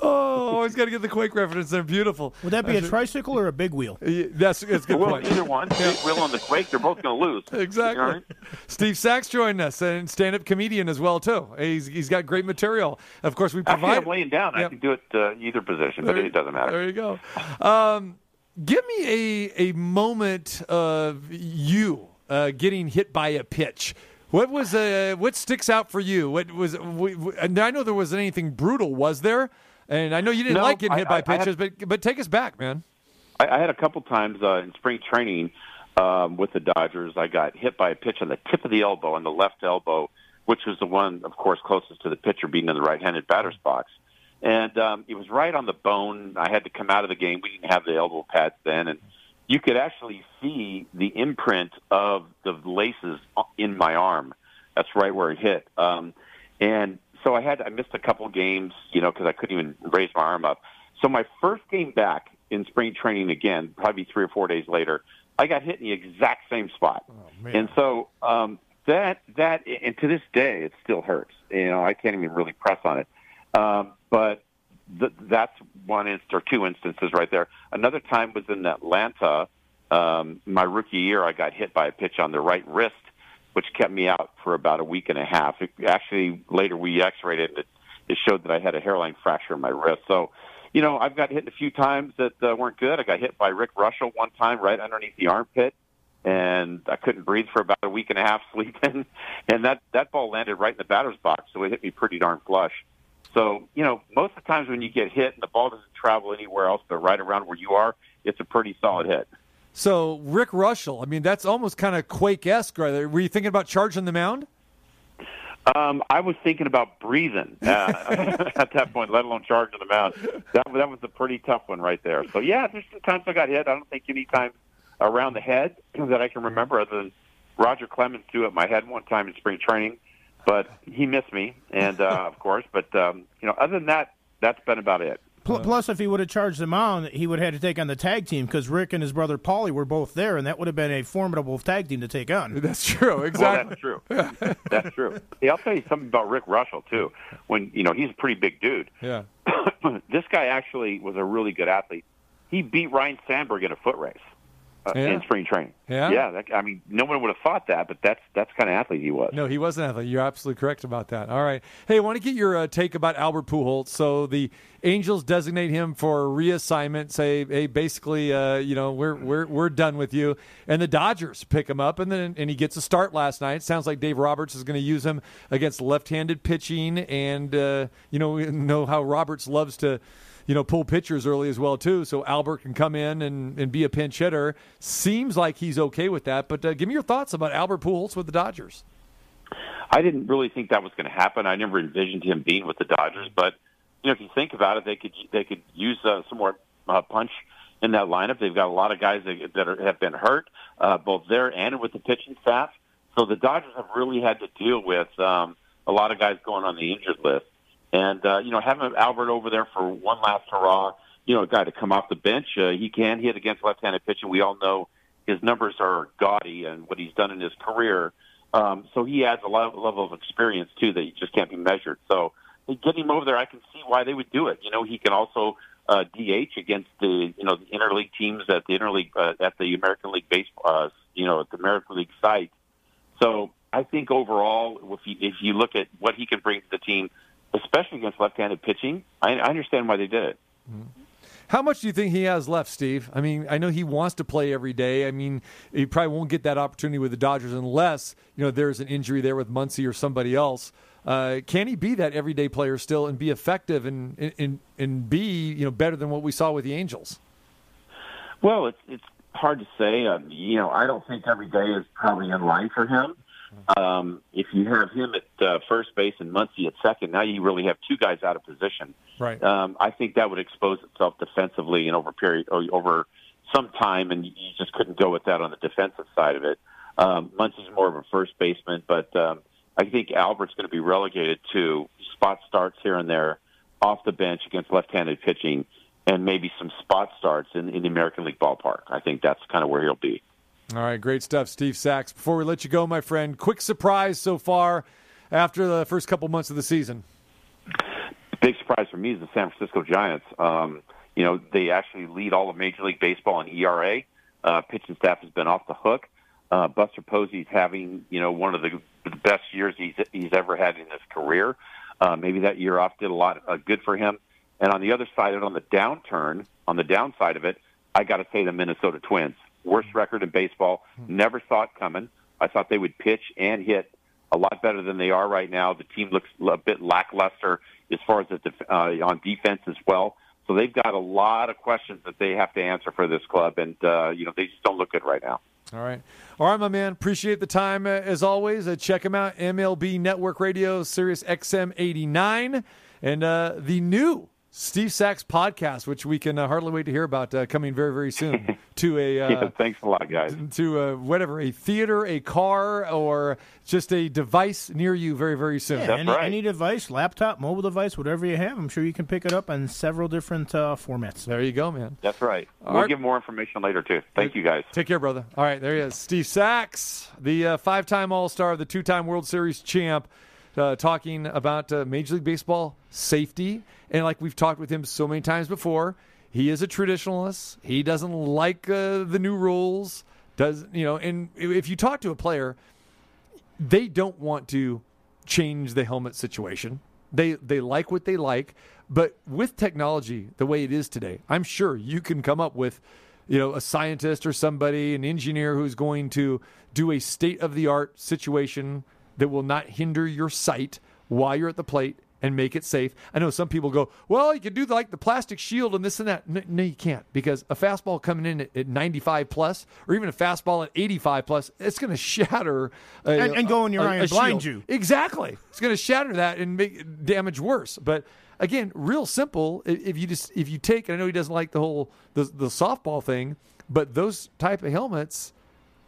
Oh, always got to get the Quake reference. They're beautiful. Would that be a tricycle or a big wheel? Yeah, That's, that's a good well, point. either one, Big Will and the Quake, they're both going to lose. Exactly. You know I mean? Steve Sax joined us and stand-up comedian as well too. He's he's got great material. Of course, we Actually, provide. I'm laying down. I can do it uh, either position, but it doesn't matter. There you go. Um, give me a a moment of you uh, getting hit by a pitch. What was uh, what sticks out for you? What was? And I know there wasn't anything brutal, was there? And I know you didn't No, like getting I- hit by I- had- pitches, but but take us back, man. I, I had a couple times uh, in spring training um, with the Dodgers. I got hit by a pitch on the tip of the elbow, on the left elbow, which was the one, of course, closest to the pitcher, being in the right-handed batter's box. And um, it was right on the bone. I had to come out of the game. We didn't have the elbow pads then, and you could actually see the imprint of the laces in my arm. That's right where it hit. Um, and so I had I missed a couple games, you know, because I couldn't even raise my arm up. So my first game back in spring training again, probably three or four days later, I got hit in the exact same spot. and so um, that that and to this day it still hurts. You know, I can't even really press on it. Um, but th- that's one instance or two instances right there. Another time was in Atlanta. Um, my rookie year, I got hit by a pitch on the right wrist, which kept me out for about a week and a half. It, actually, later we X-rayed it. It, it showed that I had a hairline fracture in my wrist. So, you know, I've got hit a few times that uh, weren't good. I got hit by Rick Reuschel one time right underneath the armpit, and I couldn't breathe for about a week and a half sleeping. And that that ball landed right in the batter's box, so it hit me pretty darn flush. So, you know, most of the times when you get hit and the ball doesn't travel anywhere else but right around where you are, it's a pretty solid hit. So Rick Reuschel, I mean, that's almost kind of Quake esque, right. Were you thinking about charging the mound? Um, I was thinking about breathing uh, at that point, let alone charging the mound. That that was a pretty tough one right there. So yeah, there's some times I got hit. I don't think any time around the head that I can remember, other than Roger Clemens threw at my head one time in spring training, but he missed me, and uh, of course. But um, you know, other than that, that's been about it. Plus, if he would have charged the mound, he would have had to take on the tag team because Rick and his brother Paulie were both there, and that would have been a formidable tag team to take on. That's true. Exactly. Well, that's true. that's true. Hey, I'll tell you something about Rick Reuschel too. When you know he's a pretty big dude. Yeah. this guy actually was a really good athlete. He beat Ryne Sandberg in a foot race uh, Yeah? in spring training. Yeah? yeah. That, I mean, no one would have thought that, but that's that's kind of athlete he was. No, he was an athlete. You're absolutely correct about that. All right. Hey, I want to get your uh, take about Albert Pujols. So the Angels designate him for reassignment. Say, hey, basically, uh, you know, we're we're we're done with you. And the Dodgers pick him up, and then and he gets a start last night. Sounds like Dave Roberts is going to use him against left-handed pitching, and uh, you know, we know how Roberts loves to. You know, pull pitchers early as well too, so Albert can come in and, and be a pinch hitter. Seems like he's okay with that, but uh, give me your thoughts about Albert Pujols with the Dodgers. I didn't really think that was going to happen. I never envisioned him being with the Dodgers, but you know, if you think about it, they could they could use uh, some more uh, punch in that lineup. They've got a lot of guys that, that are, have been hurt, uh, both there and with the pitching staff. So the Dodgers have really had to deal with um, a lot of guys going on the injured list, and uh, you know, having Albert over there for one last hurrah. You know, a guy to come off the bench. Uh, he can hit against left-handed pitching. We all know his numbers are gaudy and what he's done in his career. Um, so he adds a level, of experience too that just can't be measured. So they get him over there. I can see why they would do it. You know, he can also uh, DH against the you know the interleague teams at the interleague uh, at the American League baseball. Uh, you know, at the American League site. So I think overall, if you, if you look at what he can bring to the team, especially against left-handed pitching, I, I understand why they did it. How much do you think he has left, Steve? I mean, I know he wants to play every day. I mean, he probably won't get that opportunity with the Dodgers unless you know there's an injury there with Muncy or somebody else. Uh, can he be that everyday player still and be effective and, and and be you know better than what we saw with the Angels? Well, it's it's hard to say. Um, you know, I don't think every day is probably in line for him. Um, if you have him at uh, first base and Muncy at second, now you really have two guys out of position. Right. Um, I think that would expose itself defensively and over period or over some time, and you just couldn't go with that on the defensive side of it. Um, Muncy's more of a first baseman, but um, I think Albert's going to be relegated to spot starts here and there off the bench against left-handed pitching, and maybe some spot starts in, in the American League ballpark. I think that's kind of where he'll be. All right, great stuff, Steve Sax. Before we let you go, my friend, quick surprise so far after the first couple months of the season. big surprise for me is the San Francisco Giants. Um, you know, they actually lead all of Major League Baseball in ERA. Uh, pitching staff has been off the hook. Uh, Buster Posey's having, you know, one of the, the best years he's he's ever had in his career. Uh, maybe that year off did a lot uh, good for him. And on the other side, of on the downturn, on the downside of it, I got to say the Minnesota Twins, worst record in baseball. Never saw it coming. I thought they would pitch and hit a lot better than they are right now. The team looks a bit lackluster as far as the def- uh, on defense as well. So they've got a lot of questions that they have to answer for this club, and uh, you know they just don't look good right now. All right. All right, my man. Appreciate the time uh, as always. Uh, check him out MLB Network Radio, Sirius XM 89, and uh, the new Steve Sax podcast, which we can uh, hardly wait to hear about uh, coming very, very soon to a uh, yeah, thanks a lot, guys. to uh, whatever a theater, a car, or just a device near you very, very soon. Yeah, any, any device, laptop, mobile device, whatever you have, I'm sure you can pick it up on several different uh, formats. There you go, man. That's right. All we'll right. give more information later too. Thank you, guys. Take care, brother. All right, there he is. Steve Sax, the uh, five time All Star, the two time World Series champ, uh, talking about uh, Major League Baseball safety. And like we've talked with him so many times before, he is a traditionalist. He doesn't like uh, the new rules. Does you know? And if you talk to a player, they don't want to change the helmet situation. They they like what they like, but with technology the way it is today, I'm sure you can come up with you know a scientist or somebody, an engineer who's going to do a state of the art situation that will not hinder your sight while you're at the plate and make it safe. I know some people go, well, you can do like the plastic shield and this and that. No, no you can't because a fastball coming in at, at 95 plus or even a fastball at 85 plus, it's going to shatter a, And- and go in your a- eye and blind shield. you. Exactly. It's going to shatter that and make damage worse. But again, real simple. If you just if you take, I know he doesn't like the whole the, the softball thing, but those type of helmets,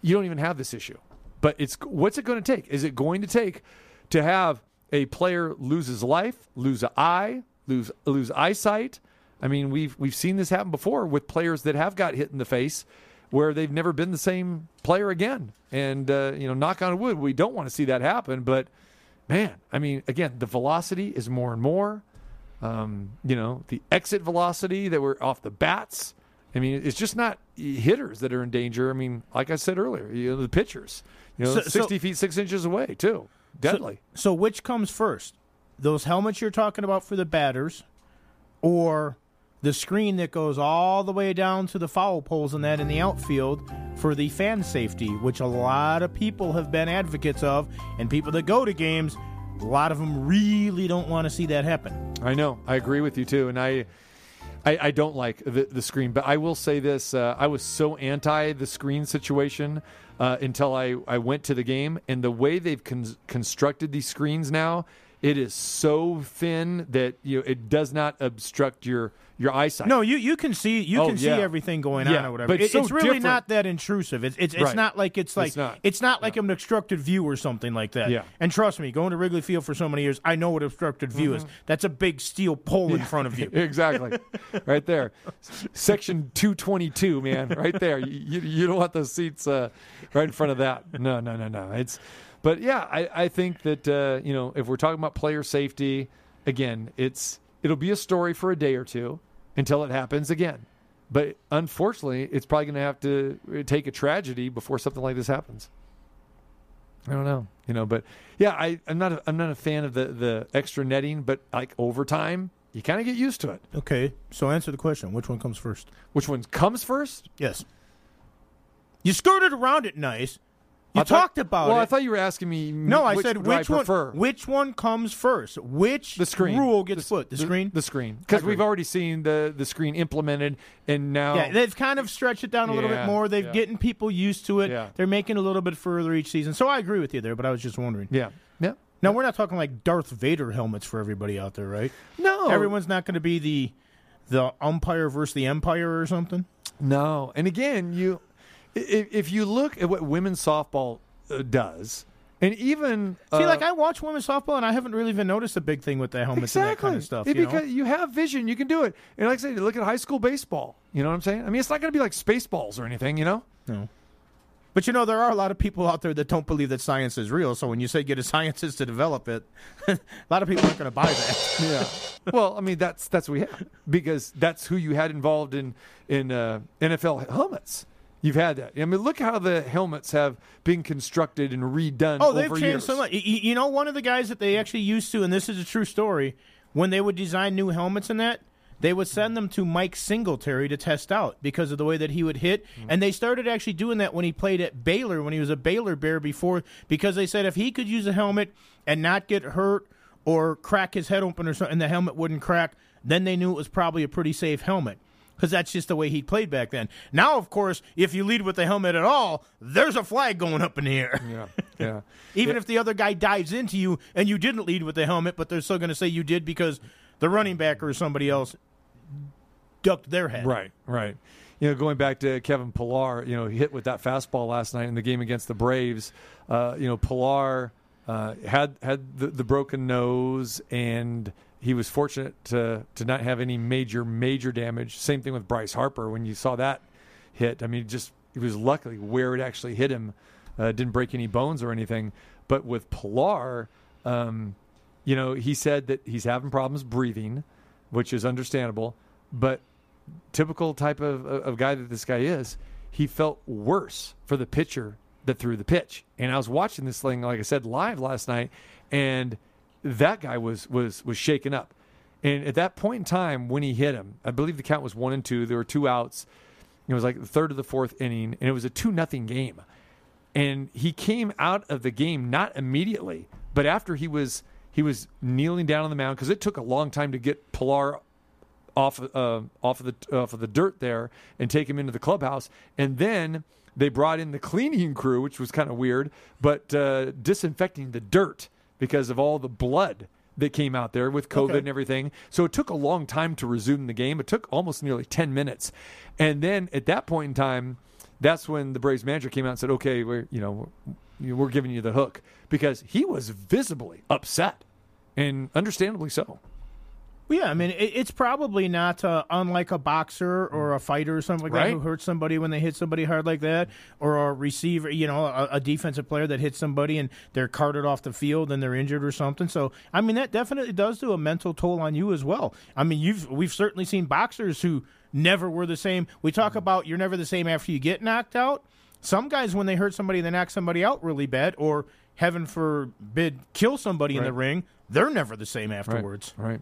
you don't even have this issue. But it's what's it going to take? Is it going to take to have a player lose his life, lose an eye, lose lose eyesight? I mean, we've we've seen this happen before with players that have got hit in the face, where they've never been the same player again. And uh, you know, knock on wood, we don't want to see that happen. But man, I mean, again, the velocity is more and more. Um, you know, the exit velocity that we're off the bats. I mean, it's just not hitters that are in danger. I mean, like I said earlier, you know, the pitchers, you know, So- so- sixty feet six inches away too, deadly. So, so which comes first? Those helmets you're talking about for the batters, or the screen that goes all the way down to the foul poles and that in the outfield for the fan safety, which a lot of people have been advocates of, and people that go to games, a lot of them really don't want to see that happen. I know. I agree with you too, and I, I, I don't like the, the screen. But I will say this: uh, I was so anti the screen situation uh, until I, I went to the game, and the way they've con- constructed these screens now, it is so thin that you know it does not obstruct your your eyesight. No, you, you can see you Oh, can see everything going Yeah, on or whatever. but It- so it's really different. not that intrusive. It's it's, it's Right. not like it's like It's not. like an obstructed view or something like that. Yeah. And trust me, going to Wrigley Field for so many years, I know what obstructed view is. That's a big steel pole in front of you. exactly, right there, section two twenty two, man, right there. You, you, you don't want those seats uh, right in front of that. No, no, no, no. It's, but yeah, I, I think that uh, you know if we're talking about player safety, again, it's it'll be a story for a day or two until it happens again. But unfortunately, it's probably going to have to take a tragedy before something like this happens. I don't know, you know, but yeah, I, I'm not a, I'm not a fan of the the extra netting, but like overtime, you kind of get used to it. Okay, so answer the question. Which one comes first? Which one comes first? Yes. You skirted around it nice. You I thought- talked about well, it. Well, I thought you were asking me. no, I said do I which one. prefer. Which one comes first? Which the screen rule gets put? The, screen. The screen, because we've already seen the the screen implemented, and now Yeah, they've kind of stretched it down a little bit more. They've yeah. getting people used to it. Yeah. They're making it a little bit further each season. So I agree with you there, but I was just wondering. yeah, yeah. Now we're not talking like Darth Vader helmets for everybody out there, right? No, Everyone's not going to be the the umpire versus the empire or something. No, and again, you if, if you look at what women's softball uh, does, and even See, uh, like I watch women's softball, and I haven't really even noticed a big thing with the helmets and that exactly kind of stuff. It- you know? because you have vision, you can do it. And like I said, look at high school baseball. You know what I'm saying? I mean, it's not going to be like Spaceballs or anything. You know? No. But you know, there are a lot of people out there that don't believe that science is real. So when you say get a scientist to develop it, a lot of people aren't going to buy that. Yeah. well, I mean, that's that's what we have because that's who you had involved in in uh, NFL helmets. You've had that. I mean, look how the helmets have been constructed and redone. Oh, they've over changed years. so much. You know, one of the guys that they actually used to, and this is a true story, when they would design new helmets and that, they would send them to Mike Singletary to test out because of the way that he would hit. Mm-hmm. And they started actually doing that when he played at Baylor, when he was a Baylor Bear before, because they said if he could use a helmet and not get hurt or crack his head open or something, and the helmet wouldn't crack, then they knew it was probably a pretty safe helmet. Because that's just the way he played back then. Now, of course, if you lead with the helmet at all, there's a flag going up in the air. Yeah, yeah. Even Yeah. if the other guy dives into you and you didn't lead with the helmet, but they're still going to say you did because the running back or somebody else ducked their head. Right, right. You know, going back to Kevin Pillar, you know, he hit with that fastball last night in the game against the Braves. Uh, you know, Pillar uh, had had the, the broken nose, and he was fortunate to to not have any major major damage. Same thing with Bryce Harper when you saw that hit. I mean, just it was luckily where it actually hit him, uh, didn't break any bones or anything. But with Pillar, um, you know, he said that he's having problems breathing, which is understandable. But typical type of, of guy that this guy is, he felt worse for the pitcher that threw the pitch. And I was watching this thing, like I said, live last night, and that guy was was was shaken up. And at that point in time, when he hit him, I believe the count was one and two. There were two outs. It was like the third of the fourth inning, and it was a two nothing game. And he came out of the game not immediately, but after he was he was kneeling down on the mound because it took a long time to get Pillar off uh, off of the off of the dirt there and take him into the clubhouse, and then they brought in the cleaning crew, which was kind of weird, but uh, disinfecting the dirt because of all the blood that came out there with COVID Okay. and everything. So it took a long time to resume the game. It took almost nearly ten minutes, and then at that point in time, that's when the Braves manager came out and said, "Okay, we're you know we're giving you the hook," because he was visibly upset, and understandably so. Yeah, I mean, it, it's probably not uh, unlike a boxer or a fighter or something like that who hurts somebody when they hit somebody hard like that, or a receiver, you know, a, a defensive player that hits somebody and they're carted off the field and they're injured or something. So, I mean, that definitely does do a mental toll on you as well. I mean, you've we've certainly seen boxers who never were the same. We talk about you're never the same after you get knocked out. Some guys, when they hurt somebody, they knock somebody out really bad, or heaven forbid, kill somebody in the ring. They're never the same afterwards. Right.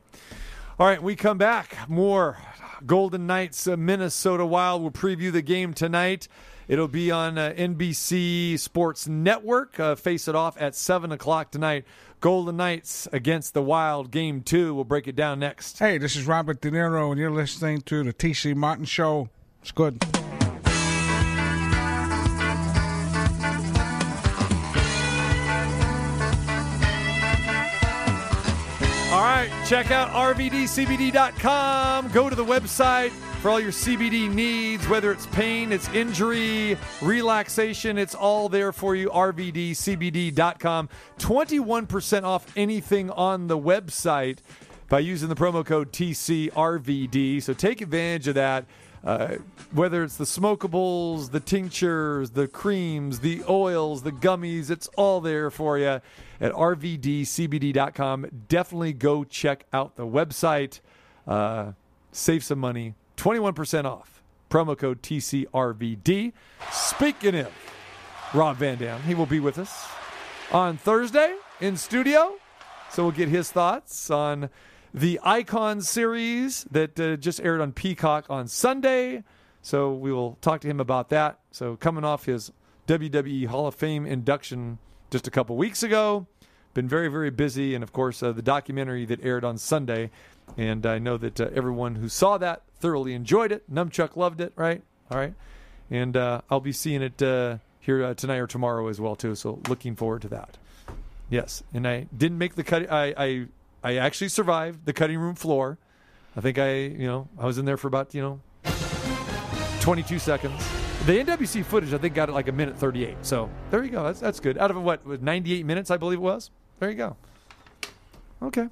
All right, we come back. More Golden Knights, uh, Minnesota Wild. We'll preview the game tonight. It'll be on uh, NBC Sports Network. Uh, face it off at 7 o'clock tonight. Golden Knights against the Wild, game two. We'll break it down next. Hey, this is Robert De Niro, and you're listening to the TC Martin Show. It's good. Check out RVDCBD.com. Go to the website for all your CBD needs, whether it's pain, it's injury, relaxation, it's all there for you. RVDCBD.com. 21% off anything on the website by using the promo code TCRVD. So take advantage of that. Uh, whether it's the smokables, the tinctures, the creams, the oils, the gummies, it's all there for you at rvdcbd.com. Definitely go check out the website. Uh, save some money. 21% off. Promo code TCRVD. Speaking of Rob Van Dam, he will be with us on Thursday in studio. So we'll get his thoughts on the Icon series that uh, just aired on Peacock on Sunday. So we will talk to him about that. So coming off his WWE Hall of Fame induction just a couple weeks ago, been very very busy, and of course uh, the documentary that aired on Sunday. And I know that uh, everyone who saw that thoroughly enjoyed it. Numchuck loved it, right? All right. And uh, I'll be seeing it uh, here uh, tonight or tomorrow as well too. So looking forward to that. Yes, and I didn't make the cut. I, I I actually survived the cutting room floor. I think I you know I was in there for about you know 22 seconds. The NWC footage I think got it like a minute 38. So there you go. That's that's good. Out of what was 98 minutes I believe it was. There you go. Okay.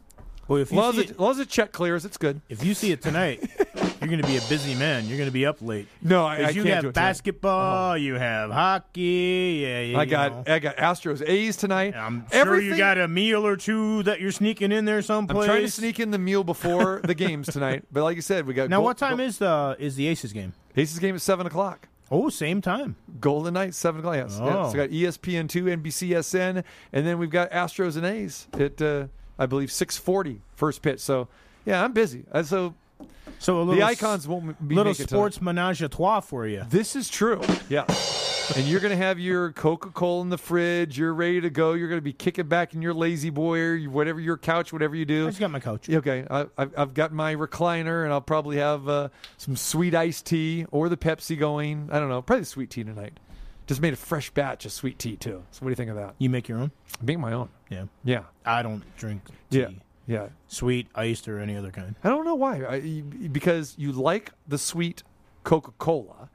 Well, if As you long as, see it, as long as the check clears, it's good. If you see it tonight, you're going to be a busy man. You're going to be up late. No, I, I you can't have do it tonight. basketball, you have hockey. Yeah, you I got know. I got Astros A's tonight. I'm sure you got a meal or two that you're sneaking in there someplace. I'm trying to sneak in the meal before the games tonight. But like you said, we got Now, Gold- what time is the is the Aces game? Aces game at seven o'clock. Oh, same time. Golden Knights, seven o'clock. Yes. Yeah. Oh. So we got E ESPN two, NBCSN, and then we've got Astros and A's at uh, I believe six forty first pitch. So yeah, I'm busy. Uh, so So a the icons won't be little sports tonight. menage a trois for you. This is true. Yeah. and you're going to have your Coca Cola in the fridge. You're ready to go. You're going to be kicking back in your lazy boy or whatever your couch, whatever you do. I just got my couch. Okay, I, I've, I've got my recliner, and I'll probably have uh, some sweet iced tea or the Pepsi going. I don't know, probably the sweet tea tonight. Just made a fresh batch of sweet tea too. So what do you think of that? You make your own? I Make my own. Yeah. Yeah. I don't drink tea. Yeah. Yeah. Sweet, iced, or any other kind. I don't know why. I, because you like the sweet Coca Cola.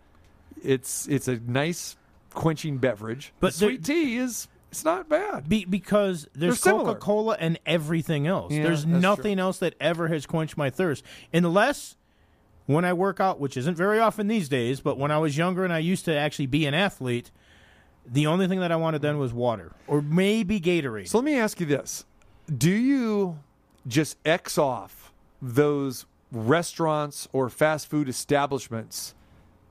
It's it's a nice quenching beverage. But But sweet tea is it's not bad. Be, because there's Coca Cola and everything else. Yeah, there's nothing else that ever has quenched my thirst. Unless when I work out, which isn't very often these days, but when I was younger and I used to actually be an athlete, the only thing that I wanted then was water or maybe Gatorade. So let me ask you this: Do you just X off those restaurants or fast food establishments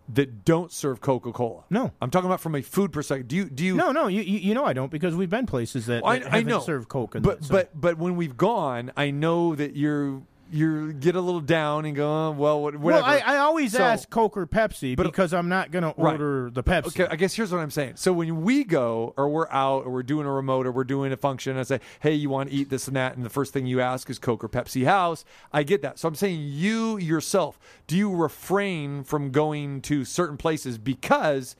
that don't serve Coca Cola? No, I'm talking about from a food perspective. Do you? Do you? no, no, you, you know I don't because we've been places that, I, that I haven't know. served Coke. But that, so- but but when we've gone, I know that you're you get a little down and go, oh, well, whatever. well, I, I always So- ask Coke or Pepsi but, because I'm not going to Right. order the Pepsi. Okay, I guess here's what I'm saying. So when we go or we're out or we're doing a remote or we're doing a function, and I say, hey, you want to eat this and that, and the first thing you ask is Coke or Pepsi House, I get that. So I'm saying you yourself, do you refrain from going to certain places because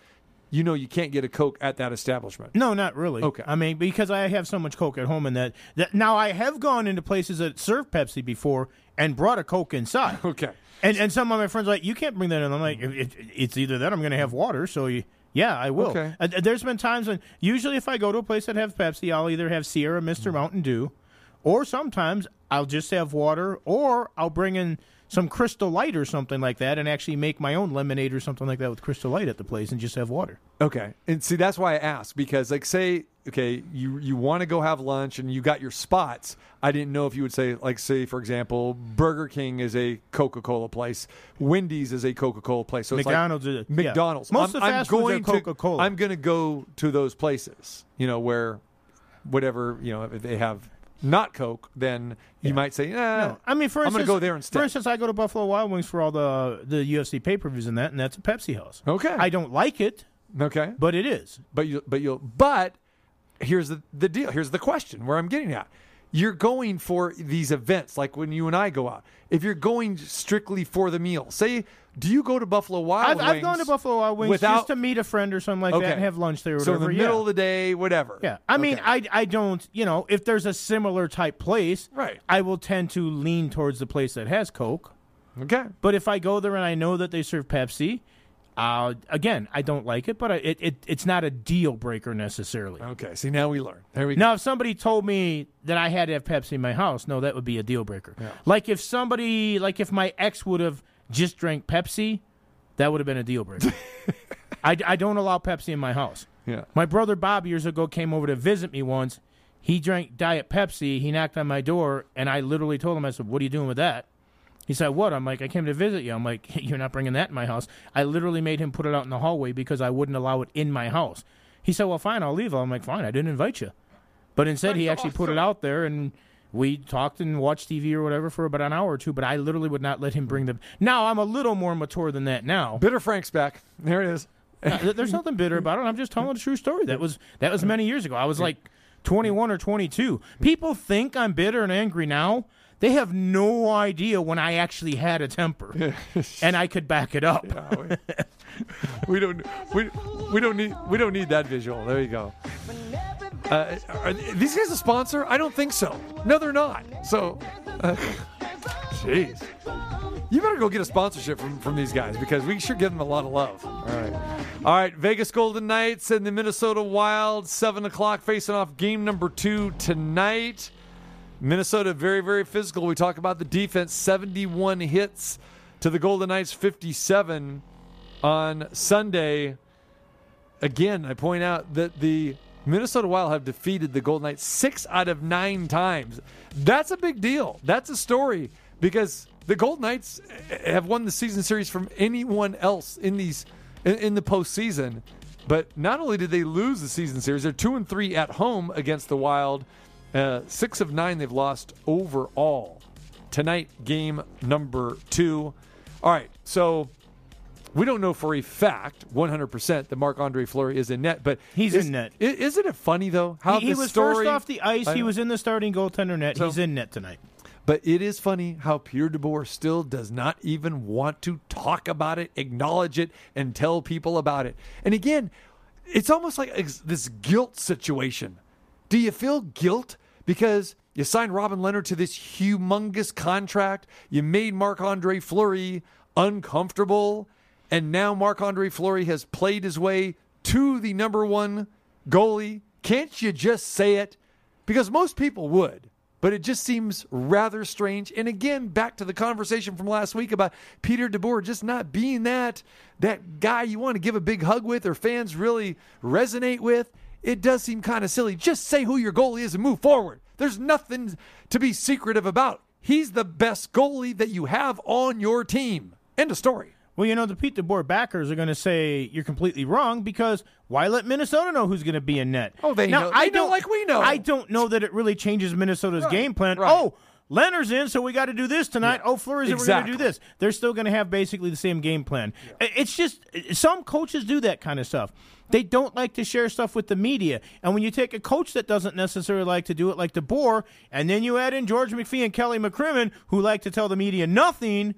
you know you can't get a Coke at that establishment? No, not really. Okay. I mean, because I have so much Coke at home, and that, that now I have gone into places that serve Pepsi before and brought a Coke inside. Okay. And and some of my friends are like, you can't bring that in. I'm like, it, it- it's either that I'm going to have water. So you, yeah, I will. Okay. Uh, there's been times when usually if I go to a place that has Pepsi, I'll either have Sierra, Mister Mm. Mountain Dew, or sometimes I'll just have water, or I'll bring in some Crystal Light or something like that, and actually make my own lemonade or something like that with Crystal Light at the place, and just have water. Okay, and see that's why I asked because like say okay you you want to go have lunch and you got your spots. I didn't know if you would say like say for example Burger King is a Coca Cola place, Wendy's is a Coca Cola place, so it's like McDonald's is- yeah. McDonald's. Most I'm, of the fast I'm foods are going Coca-Cola. I'm going to go to those places, you know where whatever you know if they have not Coke, then you might say, nah, No, I mean, for I'm going to go there instead. For instance, I go to Buffalo Wild Wings for all the the UFC pay per views and that, and that's a Pepsi house. Okay, I don't like it, Okay, but it is. But you, but you'll, but here's the the deal. Here's the question where I'm getting at. You're going for these events, like when you and I go out. If you're going strictly for the meal, say, do you go to Buffalo Wild I've, I've gone to Buffalo Wild Wings without just to meet a friend or something like Okay. that and have lunch there or so whatever. in the yeah. middle of the day, whatever. Yeah, I mean, I I don't, you know, if there's a similar type place, right? I will tend to lean towards the place that has Coke. Okay. But if I go there and I know that they serve Pepsi, uh, again, I don't like it, but I, it, it it's not a deal breaker necessarily. Okay. See, now we learn. There we go. Now, if somebody told me that I had to have Pepsi in my house, no, that would be a deal breaker. Like if somebody, like if my ex would have just drank Pepsi, that would have been a deal breaker. I, I don't allow Pepsi in my house. Yeah. My brother Bob years ago came over to visit me once. He drank Diet Pepsi. He knocked on my door, and I literally told him, I said, What are you doing with that? He said, What? I'm like, I came to visit you. I'm like, You're not bringing that in my house. I literally made him put it out in the hallway because I wouldn't allow it in my house. He said, Well, fine, I'll leave. I'm like, Fine, I didn't invite you. But instead, he actually put it out there, and we talked and watched TV or whatever for about an hour or two. But I literally would not let him bring them. Now, I'm a little more mature than that now. Bitter Frank's back. There it is. Uh, There's nothing bitter about it. I'm just telling a true story. That was that was many years ago. I was like 21 or 22. People think I'm bitter and angry now. They have no idea when I actually had a temper, and I could back it up. we don't we, we don't need we don't need that visual. There you go. Uh, are these guys a sponsor? I don't think so. No, they're not. So, uh, jeez, you better go get a sponsorship from from these guys because we sure give them a lot of love. All right, all right. Vegas Golden Knights and the Minnesota Wild, seven o'clock, facing off game number two tonight. Minnesota very very physical. We talk about the defense, seventy-one hits to the Golden Knights, fifty-seven on Sunday. Again, I point out that the Minnesota Wild have defeated the Golden Knights six out of nine times. That's a big deal. That's a story because the Golden Knights have won the season series from anyone else in these in, in the postseason. But not only did they lose the season series, they're two and three at home against the Wild. Uh, six of nine they've lost overall. Tonight, game number two. All right, so we don't know for a fact, 100%, that Marc Andre Fleury is in net, but He's is, in net. Isn't it funny though how he, he was story, first off the ice. He was in the starting goaltender net. So- He's in net tonight. But it is funny how Peter DeBoer still does not even want to talk about it, acknowledge it, and tell people about it. And again, it's almost like this guilt situation. Do you feel guilt because you signed Robin Lehner to this humongous contract? You made Marc Andre Fleury uncomfortable, and now Marc Andre Fleury has played his way to the number one goalie. Can't you just say it? Because most people would but it just seems rather strange. And again, back to the conversation from last week about Peter DeBoer just not being that that guy you want to give a big hug with or fans really resonate with. It does seem kind of silly. Just say who your goalie is and move forward. There's nothing to be secretive about. He's the best goalie that you have on your team. End of story. Well, you know, the Pete DeBoer backers are going to say you're completely wrong because why let Minnesota know who's going to be in net? Oh, they now, know- I they know don't like we know. I don't know that it really changes Minnesota's game plan. Oh, Lehner's in, so we got to do this tonight. Oh, Fleury's in, we're going to do this. They're still going to have basically the same game plan. I- It's just some coaches do that kind of stuff. They don't like to share stuff with the media. And when you take a coach that doesn't necessarily like to do it like DeBoer, and then you add in George McPhee and Kelly McCrimmon, who like to tell the media nothing,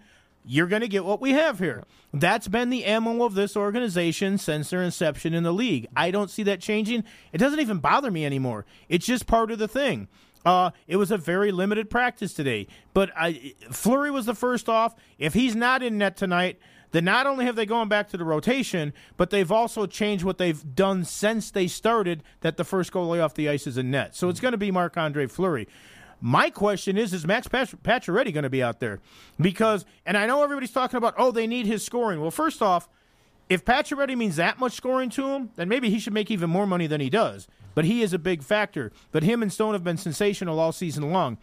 you're going to get what we have here. That's been the MO of this organization since their inception in the league. I don't see that changing. It doesn't even bother me anymore. It's just part of the thing. Uh, it was a very limited practice today, but I, Fleury was the first off. If he's not in net tonight, then not only have they gone back to the rotation, but they've also changed what they've done since they started. That the first goalie off the ice is in net, so it's going to be Marc Andre Fleury. My question is: Is Max Pacioretty going to be out there? Because, and I know everybody's talking about, oh, they need his scoring. Well, first off, if Pacioretty means that much scoring to him, then maybe he should make even more money than he does. But he is a big factor. But him and Stone have been sensational all season long.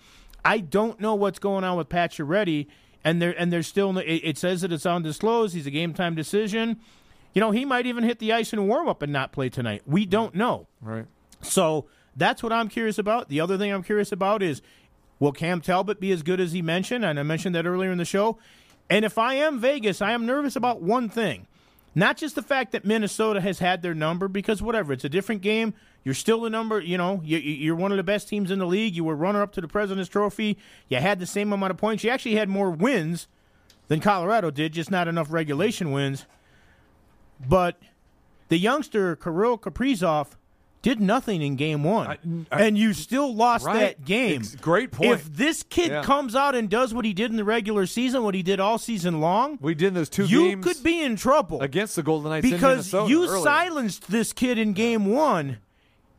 I don't know what's going on with Pacioretty, and there and there's still it, it says that it's on undisclosed. He's a game time decision. You know, he might even hit the ice in warm up and not play tonight. We don't know. Right. So that's what I'm curious about. The other thing I'm curious about is will Cam Talbot be as good as he mentioned? And I mentioned that earlier in the show. And if I am Vegas, I am nervous about one thing. Not just the fact that Minnesota has had their number, because whatever, it's a different game. You're still the number, you know, you- you're one of the best teams in the league. You were runner up to the President's Trophy. You had the same amount of points. You actually had more wins than Colorado did, just not enough regulation wins. But the youngster, Kirill Kaprizov, did nothing in game one. and you still lost Right. that game. Ex- great point. If this kid Yeah. comes out and does what he did in the regular season, what he did all season long, we did in those two you could be in trouble against the Golden Knights because you earlier. silenced this kid in game one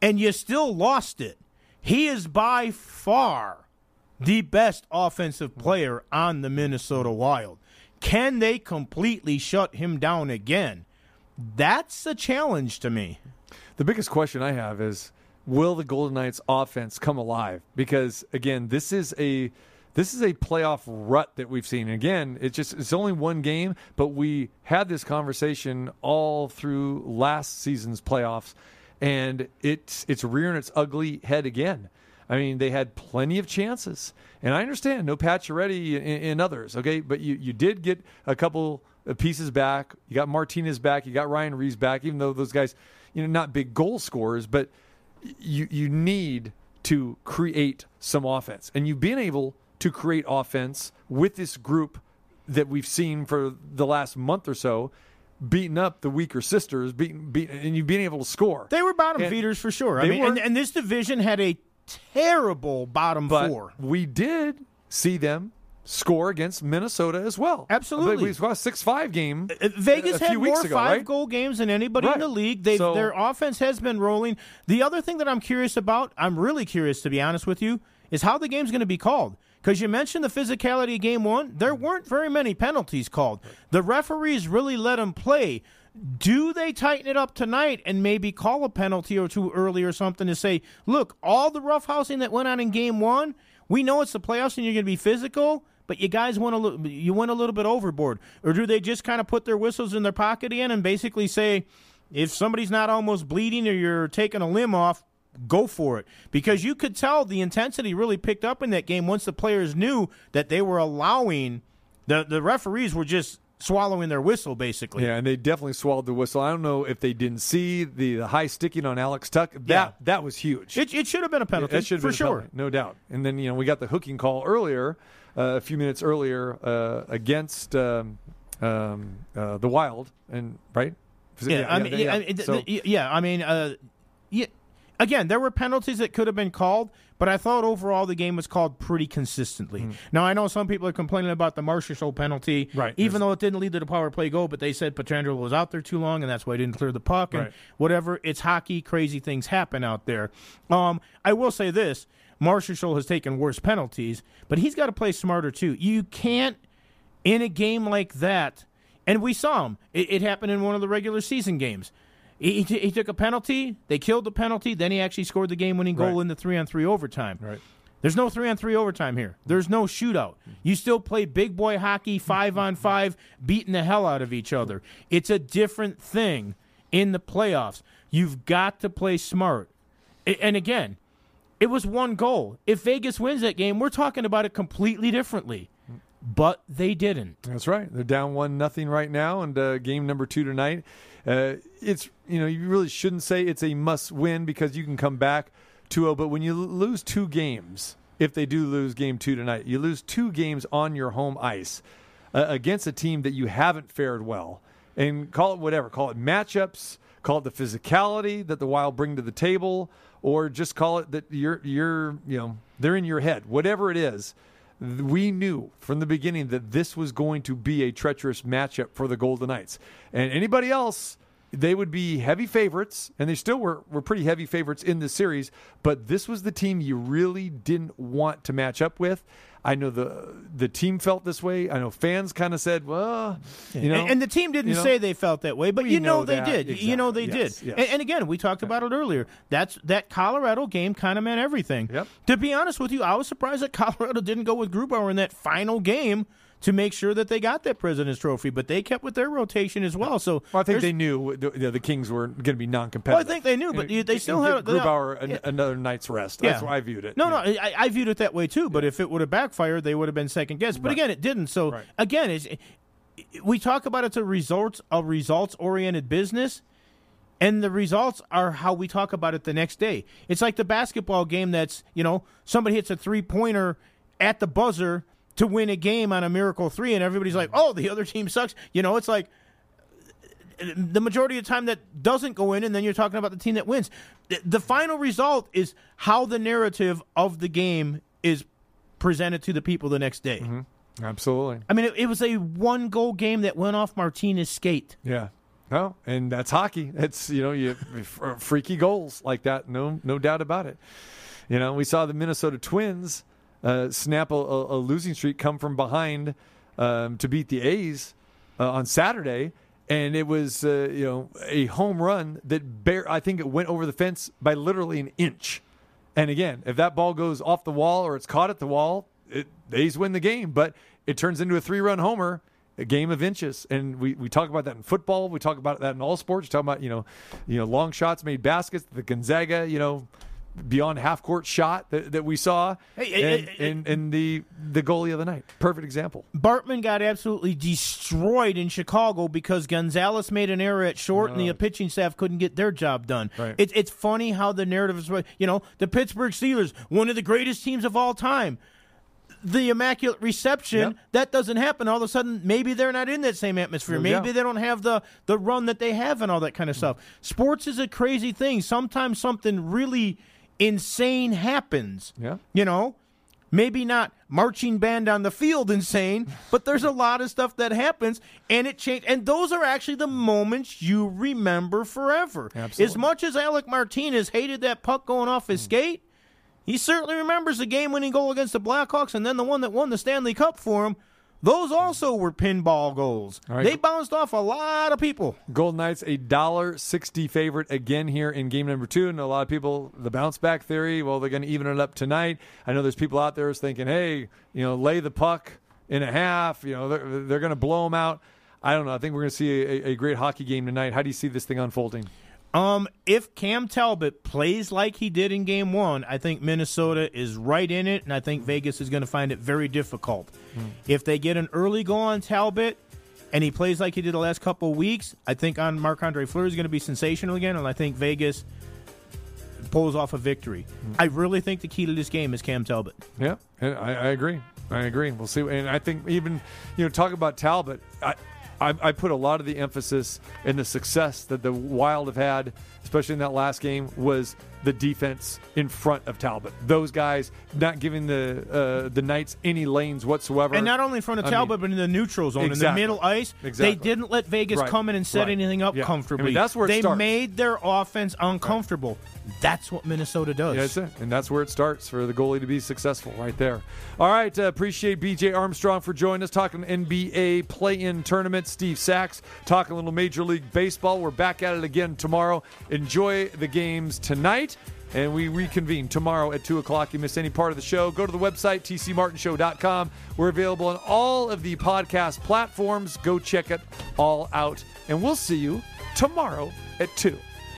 and you still lost it. He is by far the best offensive player on the Minnesota Wild. Can they completely shut him down again? That's a challenge to me. The biggest question I have is will the Golden Knights offense come alive? Because again, this is a this is a playoff rut that we've seen. Again, it's just it's only one game, but we had this conversation all through last season's playoffs and it's it's rearing its ugly head again. I mean, they had plenty of chances, and I understand no Pacioretty and, and others. Okay, but you you did get a couple pieces back. You got Martinez back. You got Ryan Reaves back. Even though those guys, you know, not big goal scorers, but you you need to create some offense, and you've been able to create offense with this group that we've seen for the last month or so. Beating up the weaker sisters, beating, and you've been able to score. They were bottom And feeders for sure. I mean, and, and this division had a terrible bottom but four. we did see them score against Minnesota as well. Absolutely. we saw a six-five game. Uh, uh, Vegas a few had more ago, five right? goal games than anybody in the league. They So- their offense has been rolling. The other thing that I'm curious about, I'm really curious to be honest with you, is how the game's going to be called. Because you mentioned the physicality of game one, there weren't very many penalties called. The referees really let them play. Do they tighten it up tonight and maybe call a penalty or two early or something to say, look, all the roughhousing that went on in game one, we know it's the playoffs and you're going to be physical, but you guys went a little, you went a little bit overboard. Or do they just kind of put their whistles in their pocket again and basically say, if somebody's not almost bleeding or you're taking a limb off, go for it. Because you could tell the intensity really picked up in that game once the players knew that they were allowing the the referees were just swallowing their whistle basically. Yeah, and they definitely swallowed the whistle. I don't know if they didn't see the, the high sticking on Alex Tuch. That Yeah. that was huge. It, it should have been a penalty That should have for sure. penalty, no doubt. And then you know we got the hooking call earlier, a few minutes earlier uh, against um, um, uh, the Wild, and right. It- Yeah, I mean, yeah, I mean, So- yeah, I mean, uh, yeah. Again, there were penalties that could have been called, but I thought overall the game was called pretty consistently. Hmm. Now I know some people are complaining about the Marshall penalty, Right, Even though it didn't lead to the power play goal, but they said Pietrangelo was out there too long, and that's why he didn't clear the puck and Right. whatever. It's hockey, crazy things happen out there. Um, I will say this: Marshall has taken worse penalties, but he's got to play smarter too. You can't in a game like that, and we saw him. It, it happened in one of the regular season games. He, he, he took a penalty. They killed the penalty. Then he actually scored the game-winning goal Right. in the three-on-three overtime. Right. There's no three-on-three overtime here. There's no shootout. You still play big boy hockey, five-on-five, beating the hell out of each other. It's a different thing in the playoffs. You've got to play smart. And again, it was one goal. If Vegas wins that game, we're talking about it completely differently. But they didn't. That's right. They're down one nothing right now, and uh, game number two tonight. Uh, it's you know you really shouldn't say it's a must win because you can come back 2-0, but when you lose two games, if they do lose game two tonight, you lose two games on your home ice uh, against a team that you haven't fared well, and call it whatever, call it matchups, call it the physicality that the Wild bring to the table, or just call it that you're you're you know they're in your head, whatever it is we knew from the beginning that this was going to be a treacherous matchup for the Golden Knights. And anybody else, they would be heavy favorites, and they still were, were pretty heavy favorites in this series, but this was the team you really didn't want to match up with. I know the the team felt this way. I know fans kind of said, "Well, you know," and, and the team didn't you know? say they felt that way, but you know, know they did. You know they Yes, did. yes. And, and again, we talked about it earlier. That's that Colorado game kind of meant everything. Yep. To be honest with you, I was surprised that Colorado didn't go with Grubauer in that final game to make sure that they got that President's Trophy, but they kept with their rotation as well. So Well, I think they knew the, the Kings were going to be non-competitive. Well, I think they knew, but they still had- Grubauer uh, an, yeah. another night's rest. That's why I viewed it. No, no, I, I viewed it that way too. But if it would have backfired, they would have been second guessed. But Right. again, it didn't. So Right. again, it's, we talk about it's a results a results oriented business. And the results are how we talk about it the next day. It's like the basketball game that's, you know, somebody hits a three pointer at the buzzer to win a game on a miracle three, and everybody's like, oh, the other team sucks. You know, it's like the majority of the time that doesn't go in, and then you're talking about the team that wins. The, final result is how the narrative of the game is presented to the people the next day. Mm-hmm. Absolutely. I mean, it, it was a one goal game that went off Martinez' skate. Yeah. No, and that's hockey. It's you know you freaky goals like that. No, no doubt about it. You know, we saw the Minnesota Twins uh, snap a, a, losing streak, come from behind um, to beat the A's uh, on Saturday, and it was uh, you know a home run that bare. I think it went over the fence by literally an inch. And again, if that ball goes off the wall or it's caught at the wall, it, the A's win the game. But it turns into a three-run homer, a game of inches. And we, we talk about that in football. We talk about that in all sports. We talk about you know, you know, long shots made baskets. The Gonzaga, you know, beyond half court shot that, that we saw, Hey, hey, and, and the the goalie of the night. Perfect example. Bartman got absolutely destroyed in Chicago because Gonzalez made an error at short, and the uh. pitching staff couldn't get their job done. Right. It's it's funny how the narrative is. You know, the Pittsburgh Steelers, one of the greatest teams of all time. The immaculate reception Yep. that doesn't happen. All of a sudden, maybe they're not in that same atmosphere. Maybe they don't have the the run that they have and all that kind of hmm. stuff. Sports is a crazy thing. Sometimes something really insane happens. Yeah. You know, maybe not marching band on the field insane, but there's a lot of stuff that happens and it changed. And those are actually the moments you remember forever. Absolutely. As much as Alec Martinez hated that puck going off his hmm. skate, he certainly remembers the game winning goal against the Blackhawks and then the one that won the Stanley Cup for him. Those also were pinball goals. Right. They bounced off a lot of people. Golden Knights a dollar sixty favorite again here in game number two, and a lot of people the bounce back theory. Well, they're going to even it up tonight. I know there's people out there who's thinking, hey, you know, lay the puck in a half. You know, they're, they're going to blow them out. I don't know. I think we're going to see a, a great hockey game tonight. How do you see this thing unfolding? Um, if Cam Talbot plays like he did in Game One, I think Minnesota is right in it, and I think Vegas is going to find it very difficult. If they get an early goal on Talbot, and he plays like he did the last couple weeks, I think on Marc Andre Fleury is going to be sensational again, and I think Vegas pulls off a victory. I really think the key to this game is Cam Talbot. Yeah, I, I agree. I agree. We'll see. And I think even you know talk about Talbot. I, I I put a lot of the emphasis in the success that the Wild have had, especially in that last game, was the defense in front of Talbot. Those guys not giving the uh, the Knights any lanes whatsoever. And not only in front of I Talbot, mean, but in the neutral zone, Exactly. in the middle ice. Exactly. They didn't let Vegas Right. come in and set Right. anything up Yeah. I comfortably. mean, that's where it they starts. made their offense uncomfortable. That's what Minnesota does. Yeah, that's it. And that's where it starts for the goalie to be successful, right there. All right. Uh, appreciate BJ Armstrong for joining us, talking NBA play in tournament. Steve Sax talking a little Major League Baseball. We're back at it again tomorrow. Enjoy the games tonight. And we reconvene tomorrow at 2 o'clock. You miss any part of the show, go to the website, tcmartinshow.com. We're available on all of the podcast platforms. Go check it all out. And we'll see you tomorrow at 2.